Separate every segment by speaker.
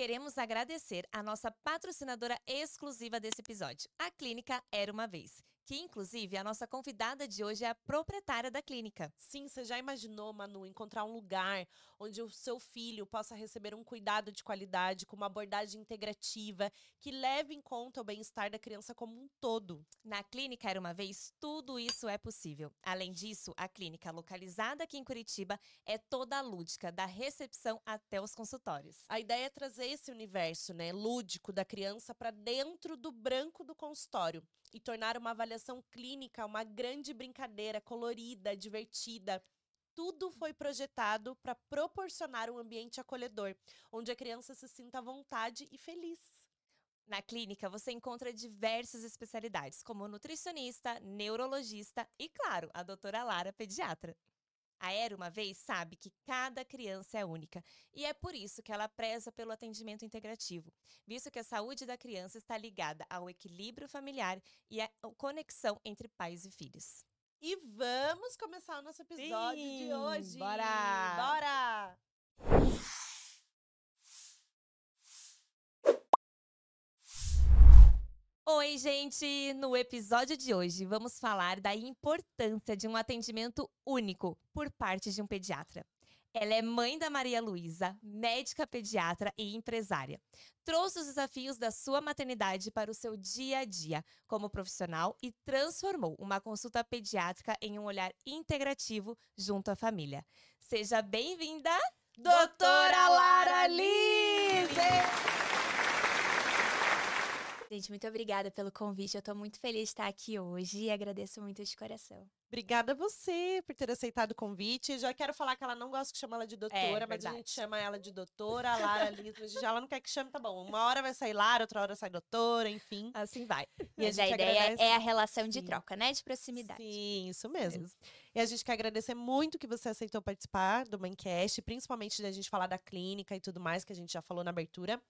Speaker 1: queremos agradecer a nossa patrocinadora exclusiva desse episódio, a Clínica Era Uma Vez que inclusive a nossa convidada de hoje é a proprietária da clínica.
Speaker 2: Sim, você já imaginou, Manu, encontrar um lugar onde o seu filho possa receber um cuidado de qualidade, com uma abordagem integrativa, que leve em conta o bem-estar da criança como um todo?
Speaker 1: Na clínica Era Uma Vez, tudo isso é possível. Além disso, a clínica localizada aqui em Curitiba é toda lúdica, da recepção até os consultórios.
Speaker 2: A ideia é trazer esse universo, né, lúdico da criança para dentro do branco do consultório e tornar uma avaliação clínica uma grande brincadeira colorida, divertida. Tudo foi projetado para proporcionar um ambiente acolhedor, onde a criança se sinta à vontade e feliz.
Speaker 1: Na clínica, você encontra diversas especialidades, como nutricionista, neurologista e, claro, a doutora Lara, pediatra. A Era uma vez sabe que cada criança é única e é por isso que ela preza pelo atendimento integrativo, visto que a saúde da criança está ligada ao equilíbrio familiar e à conexão entre pais e filhos.
Speaker 2: E vamos começar o nosso episódio
Speaker 1: Sim,
Speaker 2: de hoje.
Speaker 1: bora!
Speaker 2: Bora!
Speaker 1: Oi, gente! No episódio de hoje, vamos falar da importância de um atendimento único por parte de um pediatra. Ela é mãe da Maria Luísa, médica pediatra e empresária. Trouxe os desafios da sua maternidade para o seu dia a dia como profissional e transformou uma consulta pediátrica em um olhar integrativo junto à família. Seja bem-vinda,
Speaker 2: Doutora Lara Lise!
Speaker 3: Gente, muito obrigada pelo convite. Eu tô muito feliz de estar aqui hoje e agradeço muito de coração.
Speaker 2: Obrigada a você por ter aceitado o convite. Já quero falar que ela não gosta que chama ela de doutora, mas a gente chama ela de doutora, Lara Lise. Ela não quer que chame, tá bom. Uma hora vai sair Lara, outra hora sai doutora, enfim.
Speaker 1: Assim vai.
Speaker 2: E a
Speaker 3: Mas a,
Speaker 2: gente
Speaker 3: ideia
Speaker 2: agradece-
Speaker 3: é a relação de
Speaker 2: Sim.
Speaker 3: troca, né? De proximidade.
Speaker 2: Sim, isso mesmo. E a gente quer agradecer muito que você aceitou participar do Mancast, principalmente da gente falar da clínica e tudo mais, que a gente já falou na abertura.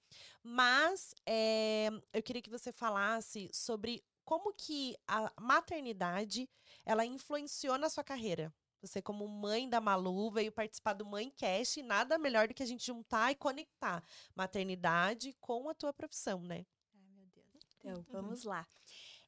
Speaker 2: Mas é, eu queria que você falasse sobre como que a maternidade ela influenciou na sua carreira. Você, como mãe da Malu, veio participar do Mãecast e nada melhor do que a gente juntar e conectar maternidade com a tua profissão, né?
Speaker 3: Ai, meu Deus. Então, vamos lá.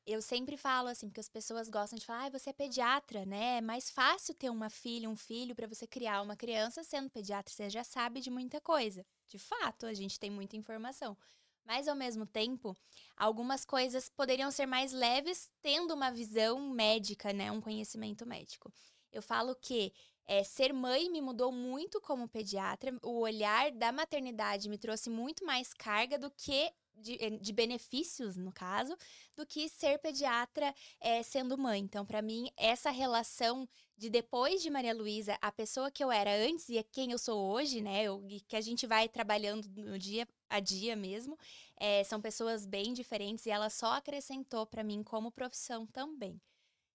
Speaker 3: Eu sempre falo assim, porque as pessoas gostam de falar, ah, você é pediatra, né? É mais fácil ter uma filha, um filho, para você criar uma criança sendo pediatra, você já sabe de muita coisa. De fato, a gente tem muita informação. Mas, ao mesmo tempo, algumas coisas poderiam ser mais leves tendo uma visão médica, né? Um conhecimento médico. Eu falo que é, ser mãe me mudou muito como pediatra. O olhar da maternidade me trouxe muito mais carga do que de, eh, de benefícios, no caso, do que ser pediatra é, sendo mãe. Então, para mim, essa relação de depois de Maria Luísa, a pessoa que eu era antes e a quem eu sou hoje, né? eu- que a gente vai trabalhando no dia a dia mesmo, eh, são pessoas bem diferentes e ela só acrescentou para mim como profissão também.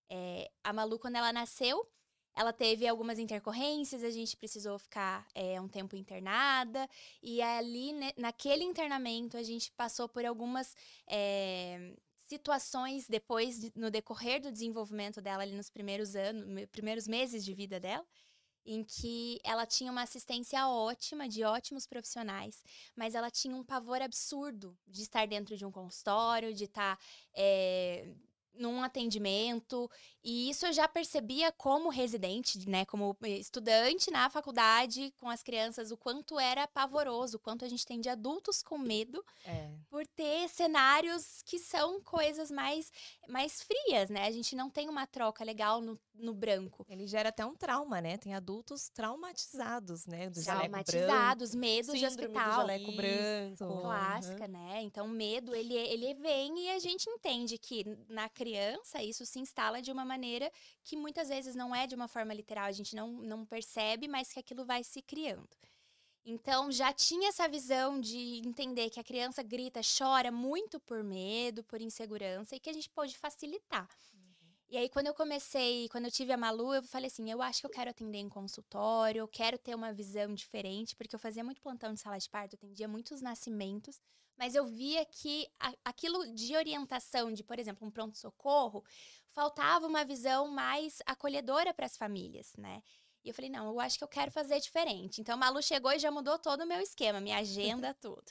Speaker 3: Eh, a Malu, quando ela nasceu, ela teve algumas intercorrências, a gente precisou ficar eh, um tempo internada. E ali, né, naquele internamento, a gente passou por algumas eh, situações depois, de- no decorrer do desenvolvimento dela, ali nos primeiros anos, me- primeiros meses de vida dela, em que ela tinha uma assistência ótima, de ótimos profissionais, mas ela tinha um pavor absurdo de estar dentro de um consultório, de estar eh, num atendimento. E isso eu já percebia como residente, né? Como estudante na faculdade com as crianças, o quanto era pavoroso, o quanto a gente tem de adultos com medo
Speaker 1: É.
Speaker 3: por ter cenários que são coisas mais, mais frias, né? A gente não tem uma troca legal no, no branco.
Speaker 1: Ele gera até um trauma, né? Tem adultos traumatizados, né? Do branco.
Speaker 3: Traumatizados, medos de
Speaker 2: Síndrome do
Speaker 3: hospital.
Speaker 2: jaleco branco.
Speaker 3: clássica, né? Então, medo, ele, ele vem e a gente entende que na criança isso se instala de uma maneira que muitas vezes não é de uma forma literal, a gente não, não percebe, mas que aquilo vai se criando. Então, já tinha essa visão de entender que a criança grita, chora muito por medo, por insegurança e que a gente pode facilitar. E aí, quando eu comecei, quando eu tive a Malu, eu falei assim: eu acho que eu quero atender em consultório, eu quero ter uma visão diferente, porque eu fazia muito plantão de sala de parto, eu atendia muitos nascimentos, mas eu via que a- aquilo de orientação, de, por exemplo, um pronto-socorro, faltava uma visão mais acolhedora para as famílias, né? E eu falei, não, eu acho que eu quero fazer diferente. Então, a Malu chegou e já mudou todo o meu esquema, minha agenda, tudo.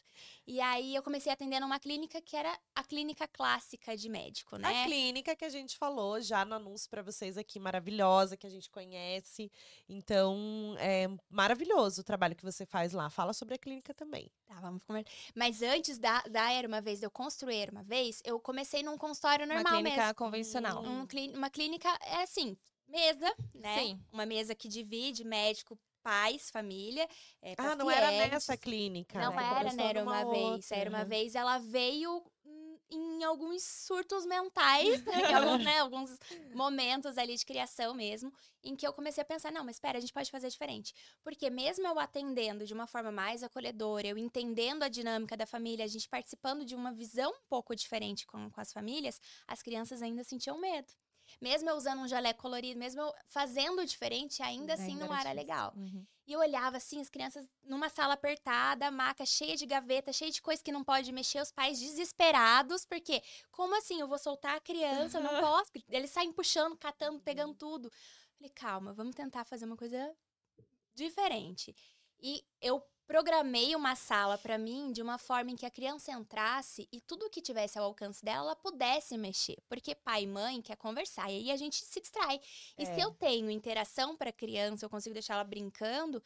Speaker 3: E aí, eu comecei atendendo uma clínica que era a clínica clássica de médico, né?
Speaker 2: A clínica que a gente falou já no anúncio para vocês aqui, maravilhosa, que a gente conhece. Então, é maravilhoso o trabalho que você faz lá. Fala sobre a clínica também.
Speaker 3: Tá, vamos conversar. Mas antes da, da Era Uma Vez, eu construir Era Uma Vez, eu comecei num consultório normal
Speaker 1: uma clínica
Speaker 3: mesmo.
Speaker 1: convencional.
Speaker 3: Um clí- uma clínica, é assim, mesa, né?
Speaker 1: Sim.
Speaker 3: Uma mesa que divide médico, pais, família. É,
Speaker 2: Ah, não era nessa clínica.
Speaker 3: Não
Speaker 2: né?
Speaker 3: era, né? Era uma vez.
Speaker 2: outra,
Speaker 3: Era uma
Speaker 2: aham.
Speaker 3: vez, ela veio em alguns surtos mentais, em alguns, né, alguns momentos ali de criação mesmo, em que eu comecei a pensar, não, mas espera, a gente pode fazer diferente. Porque mesmo eu atendendo de uma forma mais acolhedora, eu entendendo a dinâmica da família, a gente participando de uma visão um pouco diferente com, com as famílias, as crianças ainda sentiam medo. Mesmo eu usando um jaleco colorido, mesmo eu fazendo diferente, ainda assim
Speaker 1: Ainda
Speaker 3: não
Speaker 1: era
Speaker 3: legal.
Speaker 1: Uhum.
Speaker 3: E eu olhava assim, as crianças numa sala apertada, maca cheia de gaveta, cheia de coisa que não pode mexer, os pais desesperados, porque como assim? Eu vou soltar a criança, eu não posso. Eles saem puxando, catando, pegando tudo. Falei, calma, vamos tentar fazer uma coisa diferente. E eu programei uma sala para mim de uma forma em que a criança entrasse e tudo que tivesse ao alcance dela, ela pudesse mexer. Porque pai e mãe quer conversar, e aí a gente se distrai. E
Speaker 2: É.
Speaker 3: se eu tenho interação para criança, eu consigo deixar ela brincando,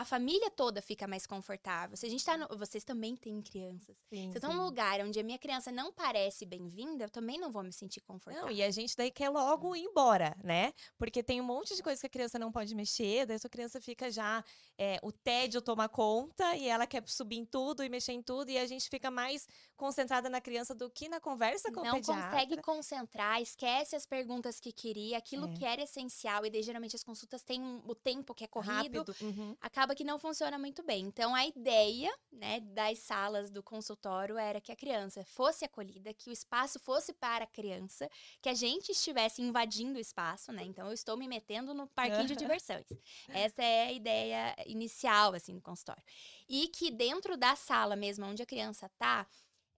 Speaker 3: a família toda fica mais confortável. Se a gente tá no... Vocês também têm crianças.
Speaker 1: Sim,
Speaker 3: Se eu tô num lugar onde a minha criança não parece bem-vinda, eu também não vou me sentir confortável.
Speaker 1: Não, e a gente daí quer logo ir embora, né? Porque tem um monte de coisa que a criança não pode mexer, daí a sua criança fica já. é, o tédio toma conta e ela quer subir em tudo e mexer em tudo, e a gente fica mais concentrada na criança do que na conversa com o
Speaker 3: não
Speaker 1: pediatra.
Speaker 3: consegue concentrar, esquece as perguntas que queria, aquilo
Speaker 1: É.
Speaker 3: que era essencial, e daí geralmente as consultas têm um- o tempo que é corrido,
Speaker 1: Rápido. Uhum.
Speaker 3: acaba que não funciona muito bem. Então a ideia, né, das salas do consultório era que a criança fosse acolhida, que o espaço fosse para a criança, que a gente estivesse invadindo o espaço, né? Então eu estou me metendo no parquinho de diversões. Essa é a ideia inicial assim do consultório. E que dentro da sala mesmo onde a criança tá,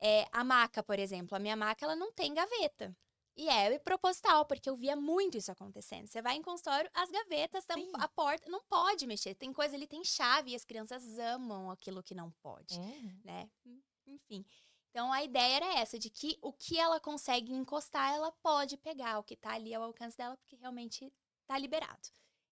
Speaker 3: é, a maca, por exemplo, a minha maca ela não tem gaveta. E é proposital, porque eu via muito isso acontecendo. Você vai em consultório, as gavetas, tam- a porta não pode mexer. Tem coisa ali, tem chave, e as crianças amam aquilo que não pode,
Speaker 1: Uhum.
Speaker 3: né? Enfim. Então a ideia era essa, de que o que ela consegue encostar, ela pode pegar, o que tá ali ao alcance dela, porque realmente tá liberado.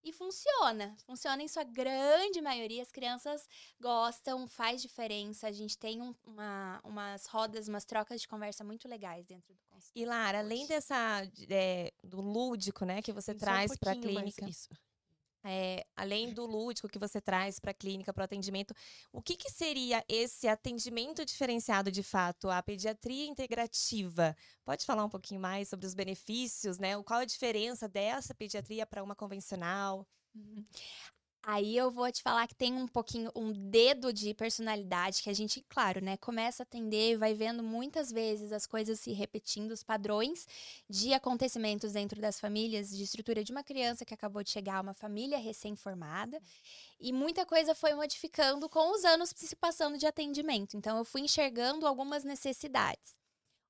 Speaker 3: E funciona, funciona em sua grande maioria. As crianças gostam, faz diferença. A gente tem um- uma, umas rodas, umas trocas de conversa muito legais dentro do consultório.
Speaker 1: E Lara, além dessa é, do lúdico, né, que você
Speaker 2: Só um
Speaker 1: traz para a clínica,
Speaker 2: isso.
Speaker 1: É, além do lúdico que você traz para a clínica, para o atendimento, o que, que seria esse atendimento diferenciado de fato, a pediatria integrativa? Pode falar um pouquinho mais sobre os benefícios, né? Qual a diferença dessa pediatria para uma convencional?
Speaker 3: Aí eu vou te falar que tem um pouquinho, um dedo de personalidade que a gente, claro, né, começa a atender e vai vendo muitas vezes as coisas se repetindo, os padrões de acontecimentos dentro das famílias, de estrutura de uma criança que acabou de chegar, uma família recém-formada. E muita coisa foi modificando com os anos se passando de atendimento. Então eu fui enxergando algumas necessidades.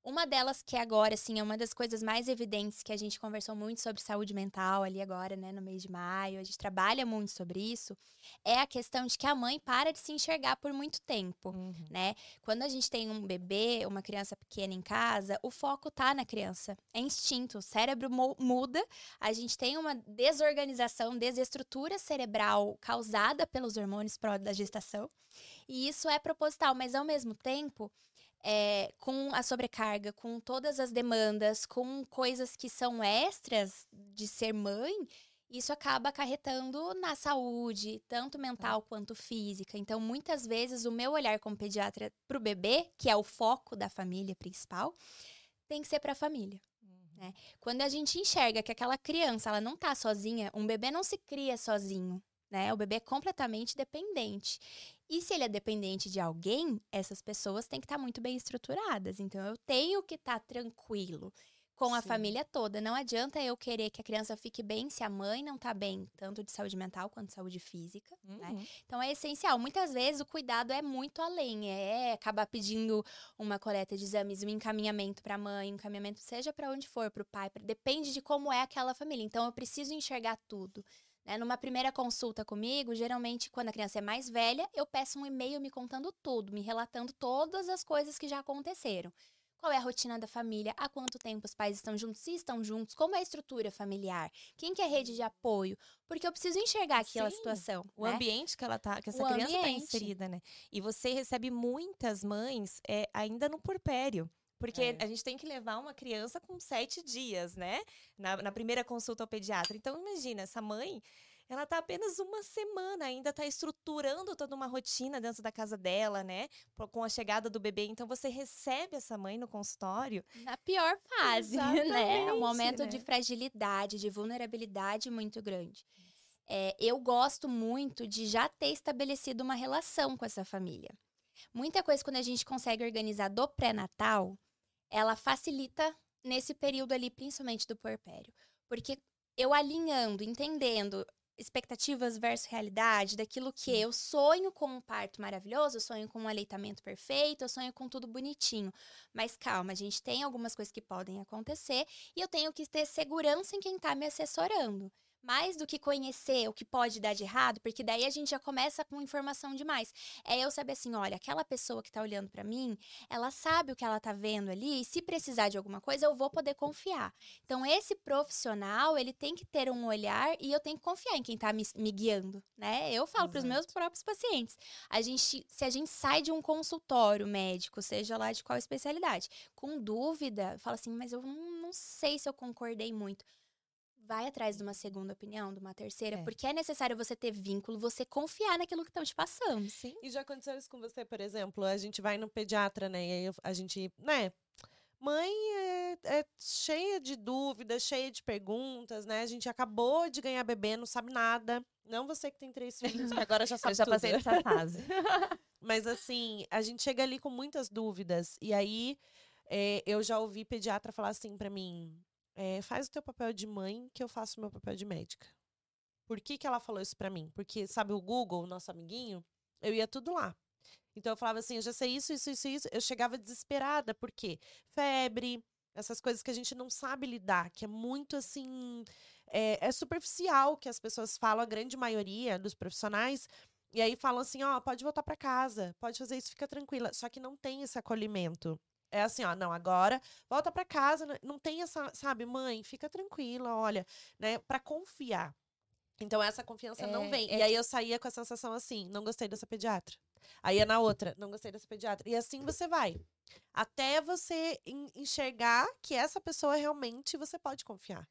Speaker 3: Uma delas, que agora, assim, é uma das coisas mais evidentes que a gente conversou muito sobre saúde mental ali agora, né, no mês de maio, a gente trabalha muito sobre isso, é a questão de que a mãe para de se enxergar por muito tempo, né? Quando a gente tem um bebê, uma criança pequena em casa, o foco tá na criança. É instinto, o cérebro mu- muda, a gente tem uma desorganização, desestrutura cerebral causada pelos hormônios pró da gestação, e isso é proposital, mas ao mesmo tempo, é, com a sobrecarga, com todas as demandas, com coisas que são extras de ser mãe, isso acaba acarretando na saúde, tanto mental quanto física. Então, muitas vezes, o meu olhar como pediatra para o bebê, que é o foco da família principal, tem que ser para a família. né? Quando a gente enxerga que aquela criança ela não tá sozinha, um bebê não se cria sozinho. Né? O bebê é completamente dependente. E se ele é dependente de alguém, essas pessoas têm que estar muito bem estruturadas. Então, eu tenho que estar tranquilo com a
Speaker 1: Sim.
Speaker 3: família toda. Não adianta eu querer que a criança fique bem se a mãe não tá bem, tanto de saúde mental quanto de saúde física. né?
Speaker 1: Uhum.
Speaker 3: Então é essencial. Muitas vezes o cuidado é muito além, é acabar pedindo uma coleta de exames, um encaminhamento para a mãe, um encaminhamento seja para onde for, para o pai, pra- depende de como é aquela família. Então eu preciso enxergar tudo. Né? Numa primeira consulta comigo, geralmente, quando a criança é mais velha, eu peço um e-mail me contando tudo, me relatando todas as coisas que já aconteceram. Qual é a rotina da família? Há quanto tempo os pais estão juntos? Se estão juntos? Como é a estrutura familiar? Quem que é rede de apoio? Porque eu preciso enxergar aquela
Speaker 1: Sim,
Speaker 3: situação.
Speaker 1: O
Speaker 3: né?
Speaker 1: ambiente que ela tá, que essa
Speaker 3: O
Speaker 1: criança está inserida, né? E você recebe muitas mães é, ainda no porpério. Porque
Speaker 2: É.
Speaker 1: a gente tem que levar uma criança com sete dias, né? Na, na primeira consulta ao pediatra. Então, imagina, essa mãe, ela tá apenas uma semana, ainda tá estruturando toda uma rotina dentro da casa dela, né? Com a chegada do bebê. Então, você recebe essa mãe no consultório.
Speaker 3: Na pior fase, né? É
Speaker 1: Exatamente,
Speaker 3: um momento
Speaker 1: né?
Speaker 3: de fragilidade, de vulnerabilidade muito grande. É, eu gosto muito de já ter estabelecido uma relação com essa família. Muita coisa, quando a gente consegue organizar do pré-natal, ela facilita nesse período ali, principalmente do puerpério. Porque eu alinhando, entendendo expectativas versus realidade, daquilo que eu sonho com um parto maravilhoso, eu sonho com um aleitamento perfeito, eu sonho com tudo bonitinho. Mas calma, a gente tem algumas coisas que podem acontecer e eu tenho que ter segurança em quem está me assessorando. Mais do que conhecer o que pode dar de errado, porque daí a gente já começa com informação demais. É eu saber assim, olha, aquela pessoa que tá olhando para mim, ela sabe o que ela tá vendo ali, e se precisar de alguma coisa, eu vou poder confiar. Então, esse profissional, ele tem que ter um olhar e eu tenho que confiar em quem tá me, me guiando, né? Eu falo para os meus próprios pacientes. A gente, se a gente sai de um consultório médico, seja lá de qual especialidade, com dúvida, fala assim, mas eu não, não sei se eu concordei muito. Vai atrás de uma segunda opinião, de uma terceira,
Speaker 1: É.
Speaker 3: porque é necessário você ter vínculo, você confiar naquilo que estão te passando.
Speaker 1: Sim.
Speaker 2: E já aconteceu isso com você, por exemplo? A gente vai no pediatra, né? E aí a gente, né? Mãe é, é cheia de dúvidas, cheia de perguntas, né? A gente acabou de ganhar bebê, não sabe nada. Não você que tem três filhos, que agora já sabe
Speaker 1: Eu já
Speaker 2: tudo.
Speaker 1: passei dessa fase.
Speaker 2: Mas assim, a gente chega ali com muitas dúvidas. E aí, é, eu já ouvi pediatra falar assim pra mim: é, faz o teu papel de mãe, que eu faço o meu papel de médica. Por que, que ela falou isso pra mim? Porque, sabe, o Google, nosso amiguinho, eu ia tudo lá. Então eu falava assim, eu já sei isso, isso, isso, isso. Eu chegava desesperada, por quê? Febre, essas coisas que a gente não sabe lidar, que é muito assim. É, é superficial que as pessoas falam, a grande maioria dos profissionais. E aí falam assim, ó, pode voltar pra casa, pode fazer isso, fica tranquila. Só que não tem esse acolhimento. É assim, ó, não, agora volta pra casa, né, não tem essa, sabe, mãe, fica tranquila, olha, né, Pra confiar. Então essa confiança não
Speaker 1: É,
Speaker 2: vem.
Speaker 1: é
Speaker 2: E aí eu saía com a sensação assim, não gostei dessa pediatra. Aí ia na outra, não gostei dessa pediatra. E assim você vai. Até você en- enxergar que essa pessoa realmente você pode confiar.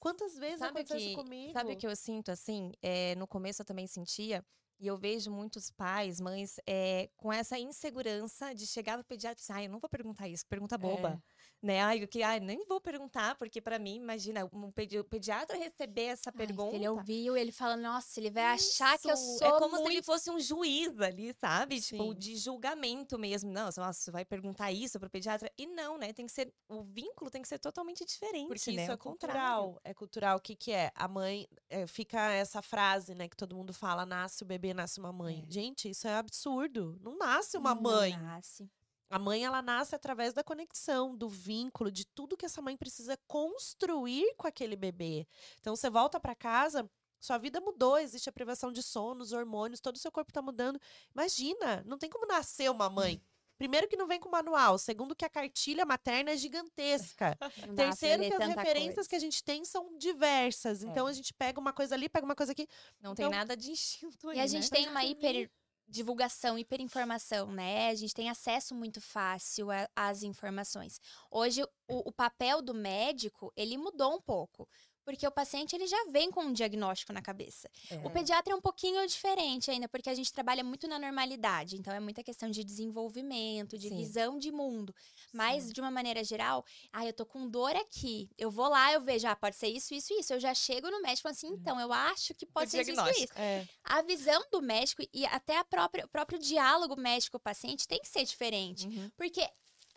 Speaker 2: Quantas vezes
Speaker 1: Sabe
Speaker 2: aconteceu
Speaker 1: que,
Speaker 2: comigo?
Speaker 1: sabe o que eu sinto assim? É, no começo eu também sentia, e eu vejo muitos pais, mães, é, com essa insegurança de chegar pro pediatra e dizer, ai, eu não vou perguntar isso, pergunta boba. Né? Ai, o que, ai, nem vou perguntar, porque pra mim, imagina, um pedi- o pediatra receber essa
Speaker 3: Ai,
Speaker 1: pergunta.
Speaker 3: se ele ouviu, ele fala, nossa, ele vai achar que eu
Speaker 1: Isso,
Speaker 3: sou
Speaker 1: É como se
Speaker 3: muito
Speaker 1: ele fosse um juiz ali, sabe? Tipo,
Speaker 2: Sim.
Speaker 1: de julgamento mesmo. Não, nossa, você vai perguntar isso pro pediatra. E não, né? Tem que ser. O vínculo tem que ser totalmente diferente.
Speaker 2: Porque
Speaker 1: né?
Speaker 2: isso é
Speaker 1: contrário.
Speaker 2: cultural. É cultural. O que, que é? A mãe. é, fica essa frase, né, que todo mundo fala: nasce o bebê, nasce uma mãe.
Speaker 1: É.
Speaker 2: Gente, isso é absurdo. Não nasce uma
Speaker 3: Não
Speaker 2: mãe.
Speaker 3: nasce.
Speaker 2: A mãe, ela nasce através da conexão, do vínculo, de tudo que essa mãe precisa construir com aquele bebê. Então, você volta pra casa, sua vida mudou, existe a privação de sono, os hormônios, todo o seu corpo tá mudando. Imagina, não tem como nascer uma mãe. Primeiro que não vem com manual, segundo que a cartilha materna é gigantesca. Terceiro que as referências
Speaker 3: coisa.
Speaker 2: que a gente tem são diversas. Então a gente pega uma coisa ali, pega uma coisa aqui.
Speaker 1: Não tem
Speaker 2: Então-
Speaker 1: nada de instinto aí.
Speaker 3: E a gente
Speaker 1: né?
Speaker 3: tem uma hiper divulgação, hiperinformação, né? A gente tem acesso muito fácil às informações. Hoje, o, o papel do médico, ele mudou um pouco. Porque o paciente, ele já vem com um diagnóstico na cabeça. O
Speaker 1: É.
Speaker 3: pediatra é um pouquinho diferente ainda, porque a gente trabalha muito na normalidade. Então, é muita questão de desenvolvimento, de
Speaker 1: Sim.
Speaker 3: visão de mundo. Mas, de uma maneira geral, ah, eu tô com dor aqui. Eu vou lá, eu vejo, ah, pode ser isso, isso, isso. Eu já chego no médico e falo assim, então, eu acho que pode ser isso, isso.
Speaker 2: É.
Speaker 3: A visão do médico e até a própria, o próprio diálogo médico-paciente tem que ser diferente.
Speaker 1: Uhum.
Speaker 3: Porque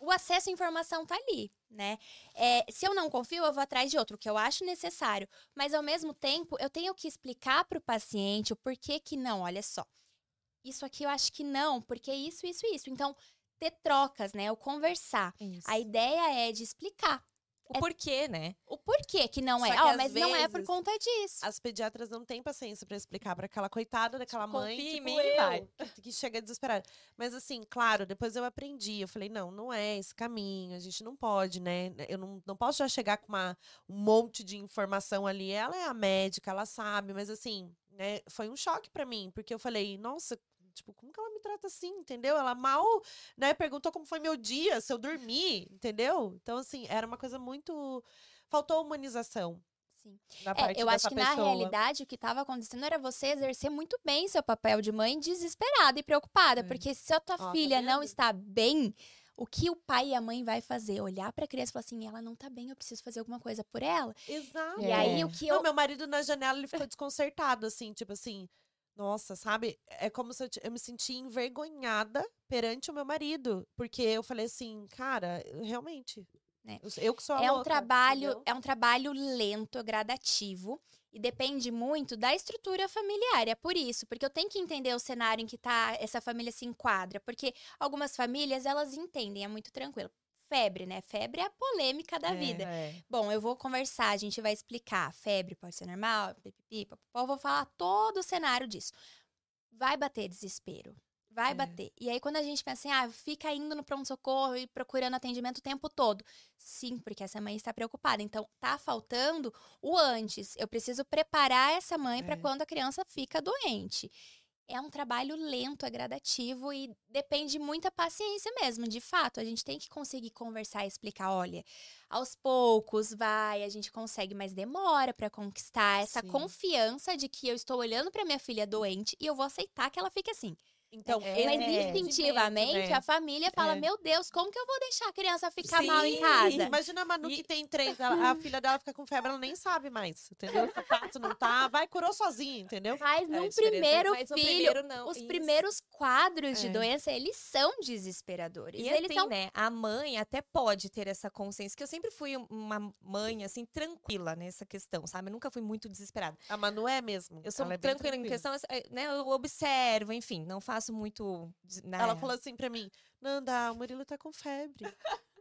Speaker 3: o acesso à informação tá ali, né? É, se eu não confio, eu vou atrás de outro, que eu acho necessário. Mas, ao mesmo tempo, eu tenho que explicar para o paciente o porquê que não. Olha só, isso aqui eu acho que não, porque isso, isso, isso. Então, ter trocas, né? O conversar.
Speaker 1: Isso.
Speaker 3: A ideia é de explicar.
Speaker 1: O porquê, né?
Speaker 3: O porquê que não
Speaker 2: Só
Speaker 3: é.
Speaker 2: que às
Speaker 3: mas não é por conta disso.
Speaker 2: As pediatras não têm paciência pra explicar pra aquela coitada daquela
Speaker 1: Tipo,
Speaker 2: mãe, tipo
Speaker 1: mim
Speaker 2: eu,
Speaker 1: vai.
Speaker 2: que, que chega desesperada. Mas assim, claro, depois eu aprendi. Eu falei, não, não é esse caminho. A gente não pode, né? Eu não, não posso já chegar com uma, um monte de informação ali. Ela é a médica, ela sabe. Mas assim, né? Foi um choque pra mim. Porque eu falei, nossa... Tipo, como que ela me trata assim, entendeu? Ela mal, né, perguntou como foi meu dia, se eu dormi, entendeu? Então, assim, era uma coisa muito... Faltou humanização
Speaker 3: Sim. É, eu acho que
Speaker 2: pessoa.
Speaker 3: na realidade o que estava acontecendo era você exercer muito bem seu papel de mãe desesperada e preocupada,
Speaker 1: É.
Speaker 3: porque se a tua
Speaker 2: Ó, tá
Speaker 3: filha não
Speaker 2: vendo?
Speaker 3: está bem, o que o pai e a mãe vai fazer? Olhar para a criança e falar assim, ela não tá bem, eu preciso fazer alguma coisa por ela.
Speaker 2: Exato.
Speaker 3: E aí
Speaker 1: É.
Speaker 3: o que
Speaker 2: Não,
Speaker 3: eu
Speaker 2: meu marido na janela, ele ficou desconcertado, assim, tipo assim. Nossa, sabe? É como se eu, eu me sentia envergonhada perante o meu marido. Porque eu falei assim, cara, realmente.
Speaker 3: É.
Speaker 2: eu- Eu que sou a
Speaker 3: é um
Speaker 2: louca,
Speaker 3: trabalho,
Speaker 2: entendeu?
Speaker 3: é um trabalho lento, gradativo e depende muito da estrutura familiar. É por isso, porque eu tenho que entender o cenário em que tá essa família se enquadra, porque algumas famílias elas entendem, é muito tranquilo. Febre, né? Febre é a polêmica da
Speaker 2: É.
Speaker 3: vida.
Speaker 1: É.
Speaker 3: Bom, eu vou conversar, a gente vai explicar. Febre pode ser normal, pipipi, papapó, vou falar todo o cenário disso. Vai bater desespero. Vai
Speaker 1: É.
Speaker 3: bater. E aí, quando a gente pensa assim, ah, fica indo no pronto-socorro e procurando atendimento o tempo todo. Sim, porque essa mãe está preocupada. Então, tá faltando o antes. Eu preciso preparar essa mãe para
Speaker 2: É.
Speaker 3: quando a criança fica doente. É um trabalho lento, é gradativo e depende muita paciência mesmo. De fato, a gente tem que conseguir conversar e explicar, olha, aos poucos vai, a gente consegue, mas demora para conquistar essa
Speaker 2: Sim.
Speaker 3: confiança de que eu estou olhando para minha filha doente e eu vou aceitar que ela fique assim.
Speaker 2: Então,
Speaker 1: É,
Speaker 3: Mas
Speaker 2: esse
Speaker 3: instintivamente
Speaker 2: né?
Speaker 3: a família fala:
Speaker 2: É.
Speaker 3: Meu Deus, como que eu vou deixar a criança ficar mal em
Speaker 1: Sim.
Speaker 3: casa?
Speaker 2: Imagina a Manu
Speaker 1: E-
Speaker 2: que tem três, ela- a filha dela fica com febre, ela nem sabe mais, entendeu? Se tá, se não tá, vai, curou sozinha, entendeu?
Speaker 3: Mas
Speaker 1: É,
Speaker 3: no
Speaker 1: a é-
Speaker 3: primeiro
Speaker 1: mas
Speaker 3: filho,
Speaker 1: primeiro não,
Speaker 3: os
Speaker 1: isso.
Speaker 3: primeiros quadros de
Speaker 2: É.
Speaker 3: doença, eles são desesperadores.
Speaker 1: E
Speaker 3: eles
Speaker 1: assim,
Speaker 3: são
Speaker 1: né? A mãe até pode ter essa consciência, que eu sempre fui um- uma mãe, assim, tranquila nessa questão, sabe? Eu nunca fui muito desesperada.
Speaker 2: A Manu é mesmo.
Speaker 1: Eu sou
Speaker 2: ela é
Speaker 1: tranquila em questão, eh, né? Eu observo, enfim, não faço muito. Né?
Speaker 2: Ela falou assim pra mim, Nanda, o Murilo tá com febre.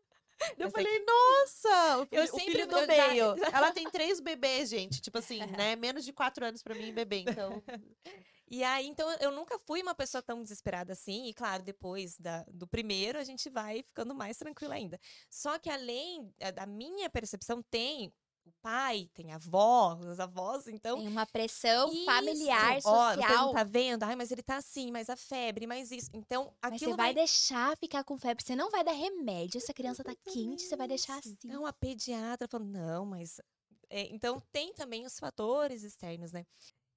Speaker 2: Eu falei, nossa, o filho,
Speaker 1: Eu
Speaker 2: o
Speaker 1: sempre-
Speaker 2: filho do
Speaker 1: eu já-
Speaker 2: meio. Ela tem três bebês, gente. Tipo assim, né? Menos de quatro anos pra mim, bebê. Então,
Speaker 1: E aí, então, eu nunca fui uma pessoa tão desesperada assim. E claro, depois da, do primeiro, a gente vai ficando mais tranquila ainda. Só que além da minha percepção, tem o pai, tem a avó, os avós, então.
Speaker 3: tem uma pressão
Speaker 1: Isso.
Speaker 3: familiar,
Speaker 1: Ó, você
Speaker 3: social.
Speaker 1: não tá vendo? Ai, mas ele tá assim, mas a febre, mas isso. Então,
Speaker 3: Mas
Speaker 1: aquilo
Speaker 3: você vai deixar ficar com febre, você não vai dar remédio. Se a criança tá quente, você vai deixar assim.
Speaker 1: Então, a pediatra falou, não, mas... é, então, tem também os fatores externos, né?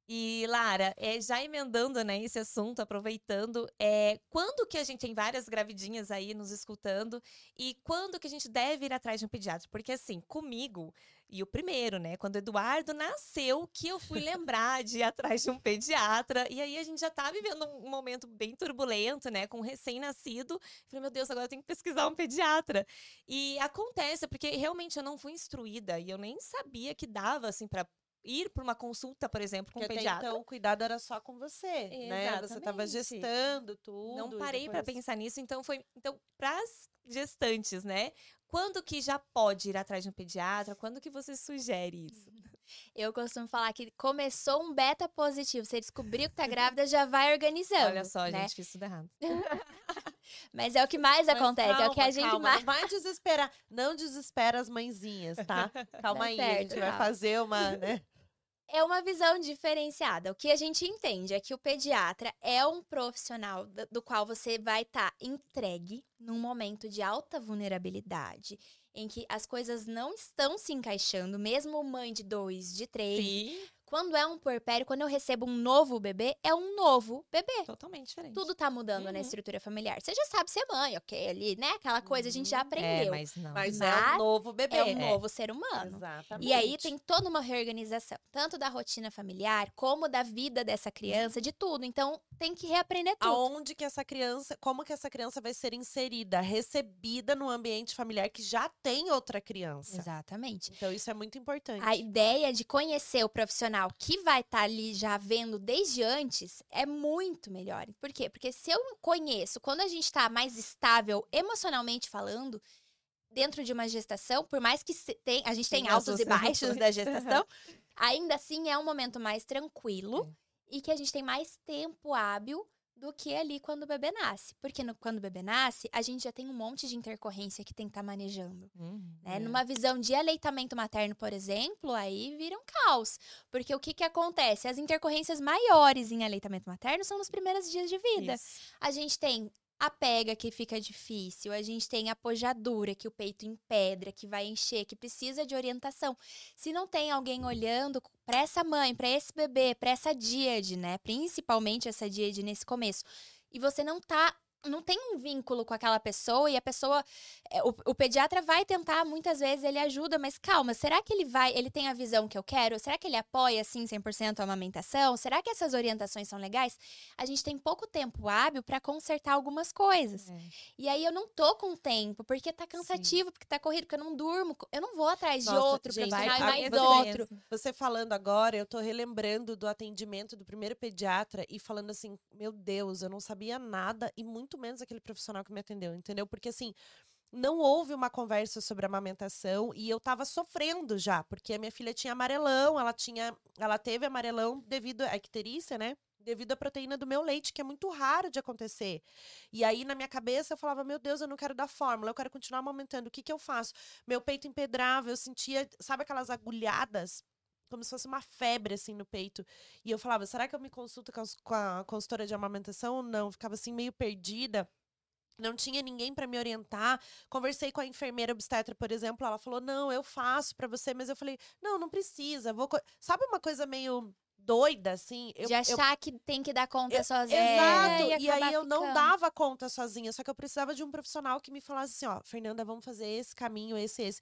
Speaker 1: E, Lara, é, já emendando né, esse assunto, aproveitando, é, quando que a gente tem várias gravidinhas aí nos escutando e quando que a gente deve ir atrás de um pediatra? Porque, assim, comigo, e o primeiro, né, quando o Eduardo nasceu, que eu fui lembrar de ir atrás de um pediatra, e aí a gente já tá vivendo um momento bem turbulento, né, com um recém-nascido. Falei, meu Deus, agora eu tenho que pesquisar um pediatra. E acontece, porque realmente eu não fui instruída e eu nem sabia que dava, assim, para ir para uma consulta, por exemplo, com
Speaker 2: porque
Speaker 1: um
Speaker 2: até
Speaker 1: pediatra.
Speaker 2: então o cuidado era só com você, né? Você tava
Speaker 1: Exatamente.
Speaker 2: gestando tudo.
Speaker 1: não parei para
Speaker 2: depois-
Speaker 1: pensar nisso, então foi então para as gestantes, né? Quando que já pode ir atrás de um pediatra? Quando que você sugere isso?
Speaker 3: Eu costumo falar que começou um beta positivo. Você descobriu que tá grávida, já vai organizando.
Speaker 1: Olha só,
Speaker 3: né?
Speaker 1: gente, fiz tudo errado.
Speaker 3: Mas é o que mais
Speaker 2: Mas
Speaker 3: acontece, é o que a
Speaker 2: calma,
Speaker 3: gente
Speaker 2: calma,
Speaker 3: mais.
Speaker 2: Não vai desesperar. Não desespera as mãezinhas, tá? Calma
Speaker 3: Tá
Speaker 2: aí, a
Speaker 3: certo,
Speaker 2: gente vai
Speaker 3: calma.
Speaker 2: fazer uma, né?
Speaker 3: É uma visão diferenciada. O que a gente entende é que o pediatra é um profissional do, qual você vai estar entregue num momento de alta vulnerabilidade, em que as coisas não estão se encaixando, mesmo mãe de dois, de três.
Speaker 1: Sim,
Speaker 3: Quando é um puerpério, quando eu recebo um novo bebê, é um novo bebê.
Speaker 1: totalmente diferente.
Speaker 3: Tudo tá mudando na
Speaker 1: Uhum.
Speaker 3: estrutura familiar. Você já sabe ser mãe, ok? Ali, né? Aquela coisa a gente já
Speaker 2: Uhum.
Speaker 3: aprendeu.
Speaker 1: É, mas não.
Speaker 2: Mas, é
Speaker 3: Mas
Speaker 2: um novo bebê.
Speaker 3: é um novo ser humano.
Speaker 2: Exatamente.
Speaker 3: E aí tem toda uma reorganização, tanto da rotina familiar, como da vida dessa criança, de tudo. Então tem que reaprender tudo.
Speaker 2: Aonde que essa criança, como que essa criança vai ser inserida, recebida no ambiente familiar que já tem outra criança.
Speaker 3: Exatamente.
Speaker 2: Então isso é muito importante.
Speaker 3: A ideia de conhecer o profissional que vai estar ali já vendo desde antes é muito melhor. Por quê? Porque se eu conheço, quando a gente está mais estável emocionalmente falando, dentro de uma gestação, por mais que tem, a gente tem,
Speaker 2: Tem
Speaker 3: altos e baixos da gestação, ainda assim é um momento mais tranquilo
Speaker 2: É.
Speaker 3: e que a gente tem mais tempo hábil do que ali quando o bebê nasce. Porque no- quando o bebê nasce, a gente já tem um monte de intercorrência que tem que estar manejando.
Speaker 1: Uhum.
Speaker 3: Né?
Speaker 2: É.
Speaker 3: Numa visão de aleitamento materno, por exemplo, aí vira um caos. Porque o que, que acontece? As intercorrências maiores em aleitamento materno são nos primeiros dias de vida.
Speaker 1: Isso.
Speaker 3: A gente tem a pega que fica difícil, a gente tem a pojadura que o peito empedra, que vai encher, que precisa de orientação. Se não tem alguém olhando para essa mãe, para esse bebê, para essa díade, né? Principalmente essa díade nesse começo. E você não tá não tem um vínculo com aquela pessoa e a pessoa é, o, o pediatra vai tentar muitas vezes ele ajuda mas calma será que ele vai ele tem a visão que eu quero? Será que ele apoia assim 100% a amamentação? Será que essas orientações são legais? A gente tem pouco tempo hábil para consertar algumas coisas.
Speaker 1: É.
Speaker 3: e aí eu não tô com tempo porque tá cansativo porque tá corrido porque eu não durmo eu não vou atrás de
Speaker 2: Nossa,
Speaker 3: outro
Speaker 2: gente,
Speaker 3: profissional e
Speaker 2: vai
Speaker 3: mais
Speaker 2: fazer
Speaker 3: outro.
Speaker 2: Você falando agora, eu tô relembrando do atendimento do primeiro pediatra e falando assim, meu Deus, eu não sabia nada e muito menos aquele profissional que me atendeu, entendeu? Porque assim, não houve uma conversa sobre amamentação e eu tava sofrendo já, porque a minha filha tinha amarelão, ela tinha, ela teve amarelão devido à icterícia, né? Devido à proteína do meu leite, que é muito raro de acontecer. E aí, na minha cabeça, eu falava: Meu Deus, eu não quero dar fórmula, eu quero continuar amamentando. O que, que eu faço? Meu peito empedrava, eu sentia, sabe aquelas agulhadas? Como se fosse uma febre, assim, no peito. E eu falava: será que eu me consulto com a, consultora de amamentação ou não? Ficava assim, meio perdida. Não tinha ninguém para me orientar. Conversei com a enfermeira obstetra, por exemplo. Ela falou: Não, eu faço para você. Mas eu falei: Não, não precisa. Vou co-" Sabe uma coisa meio doida, assim? Eu,
Speaker 3: de
Speaker 2: eu
Speaker 3: achar que tem que dar conta sozinha
Speaker 2: Exato.
Speaker 3: e,
Speaker 2: E, aí eu não
Speaker 3: ficando.
Speaker 2: dava conta sozinha, só que eu precisava de um profissional que me falasse assim, ó, Fernanda, vamos fazer esse caminho, esse, esse.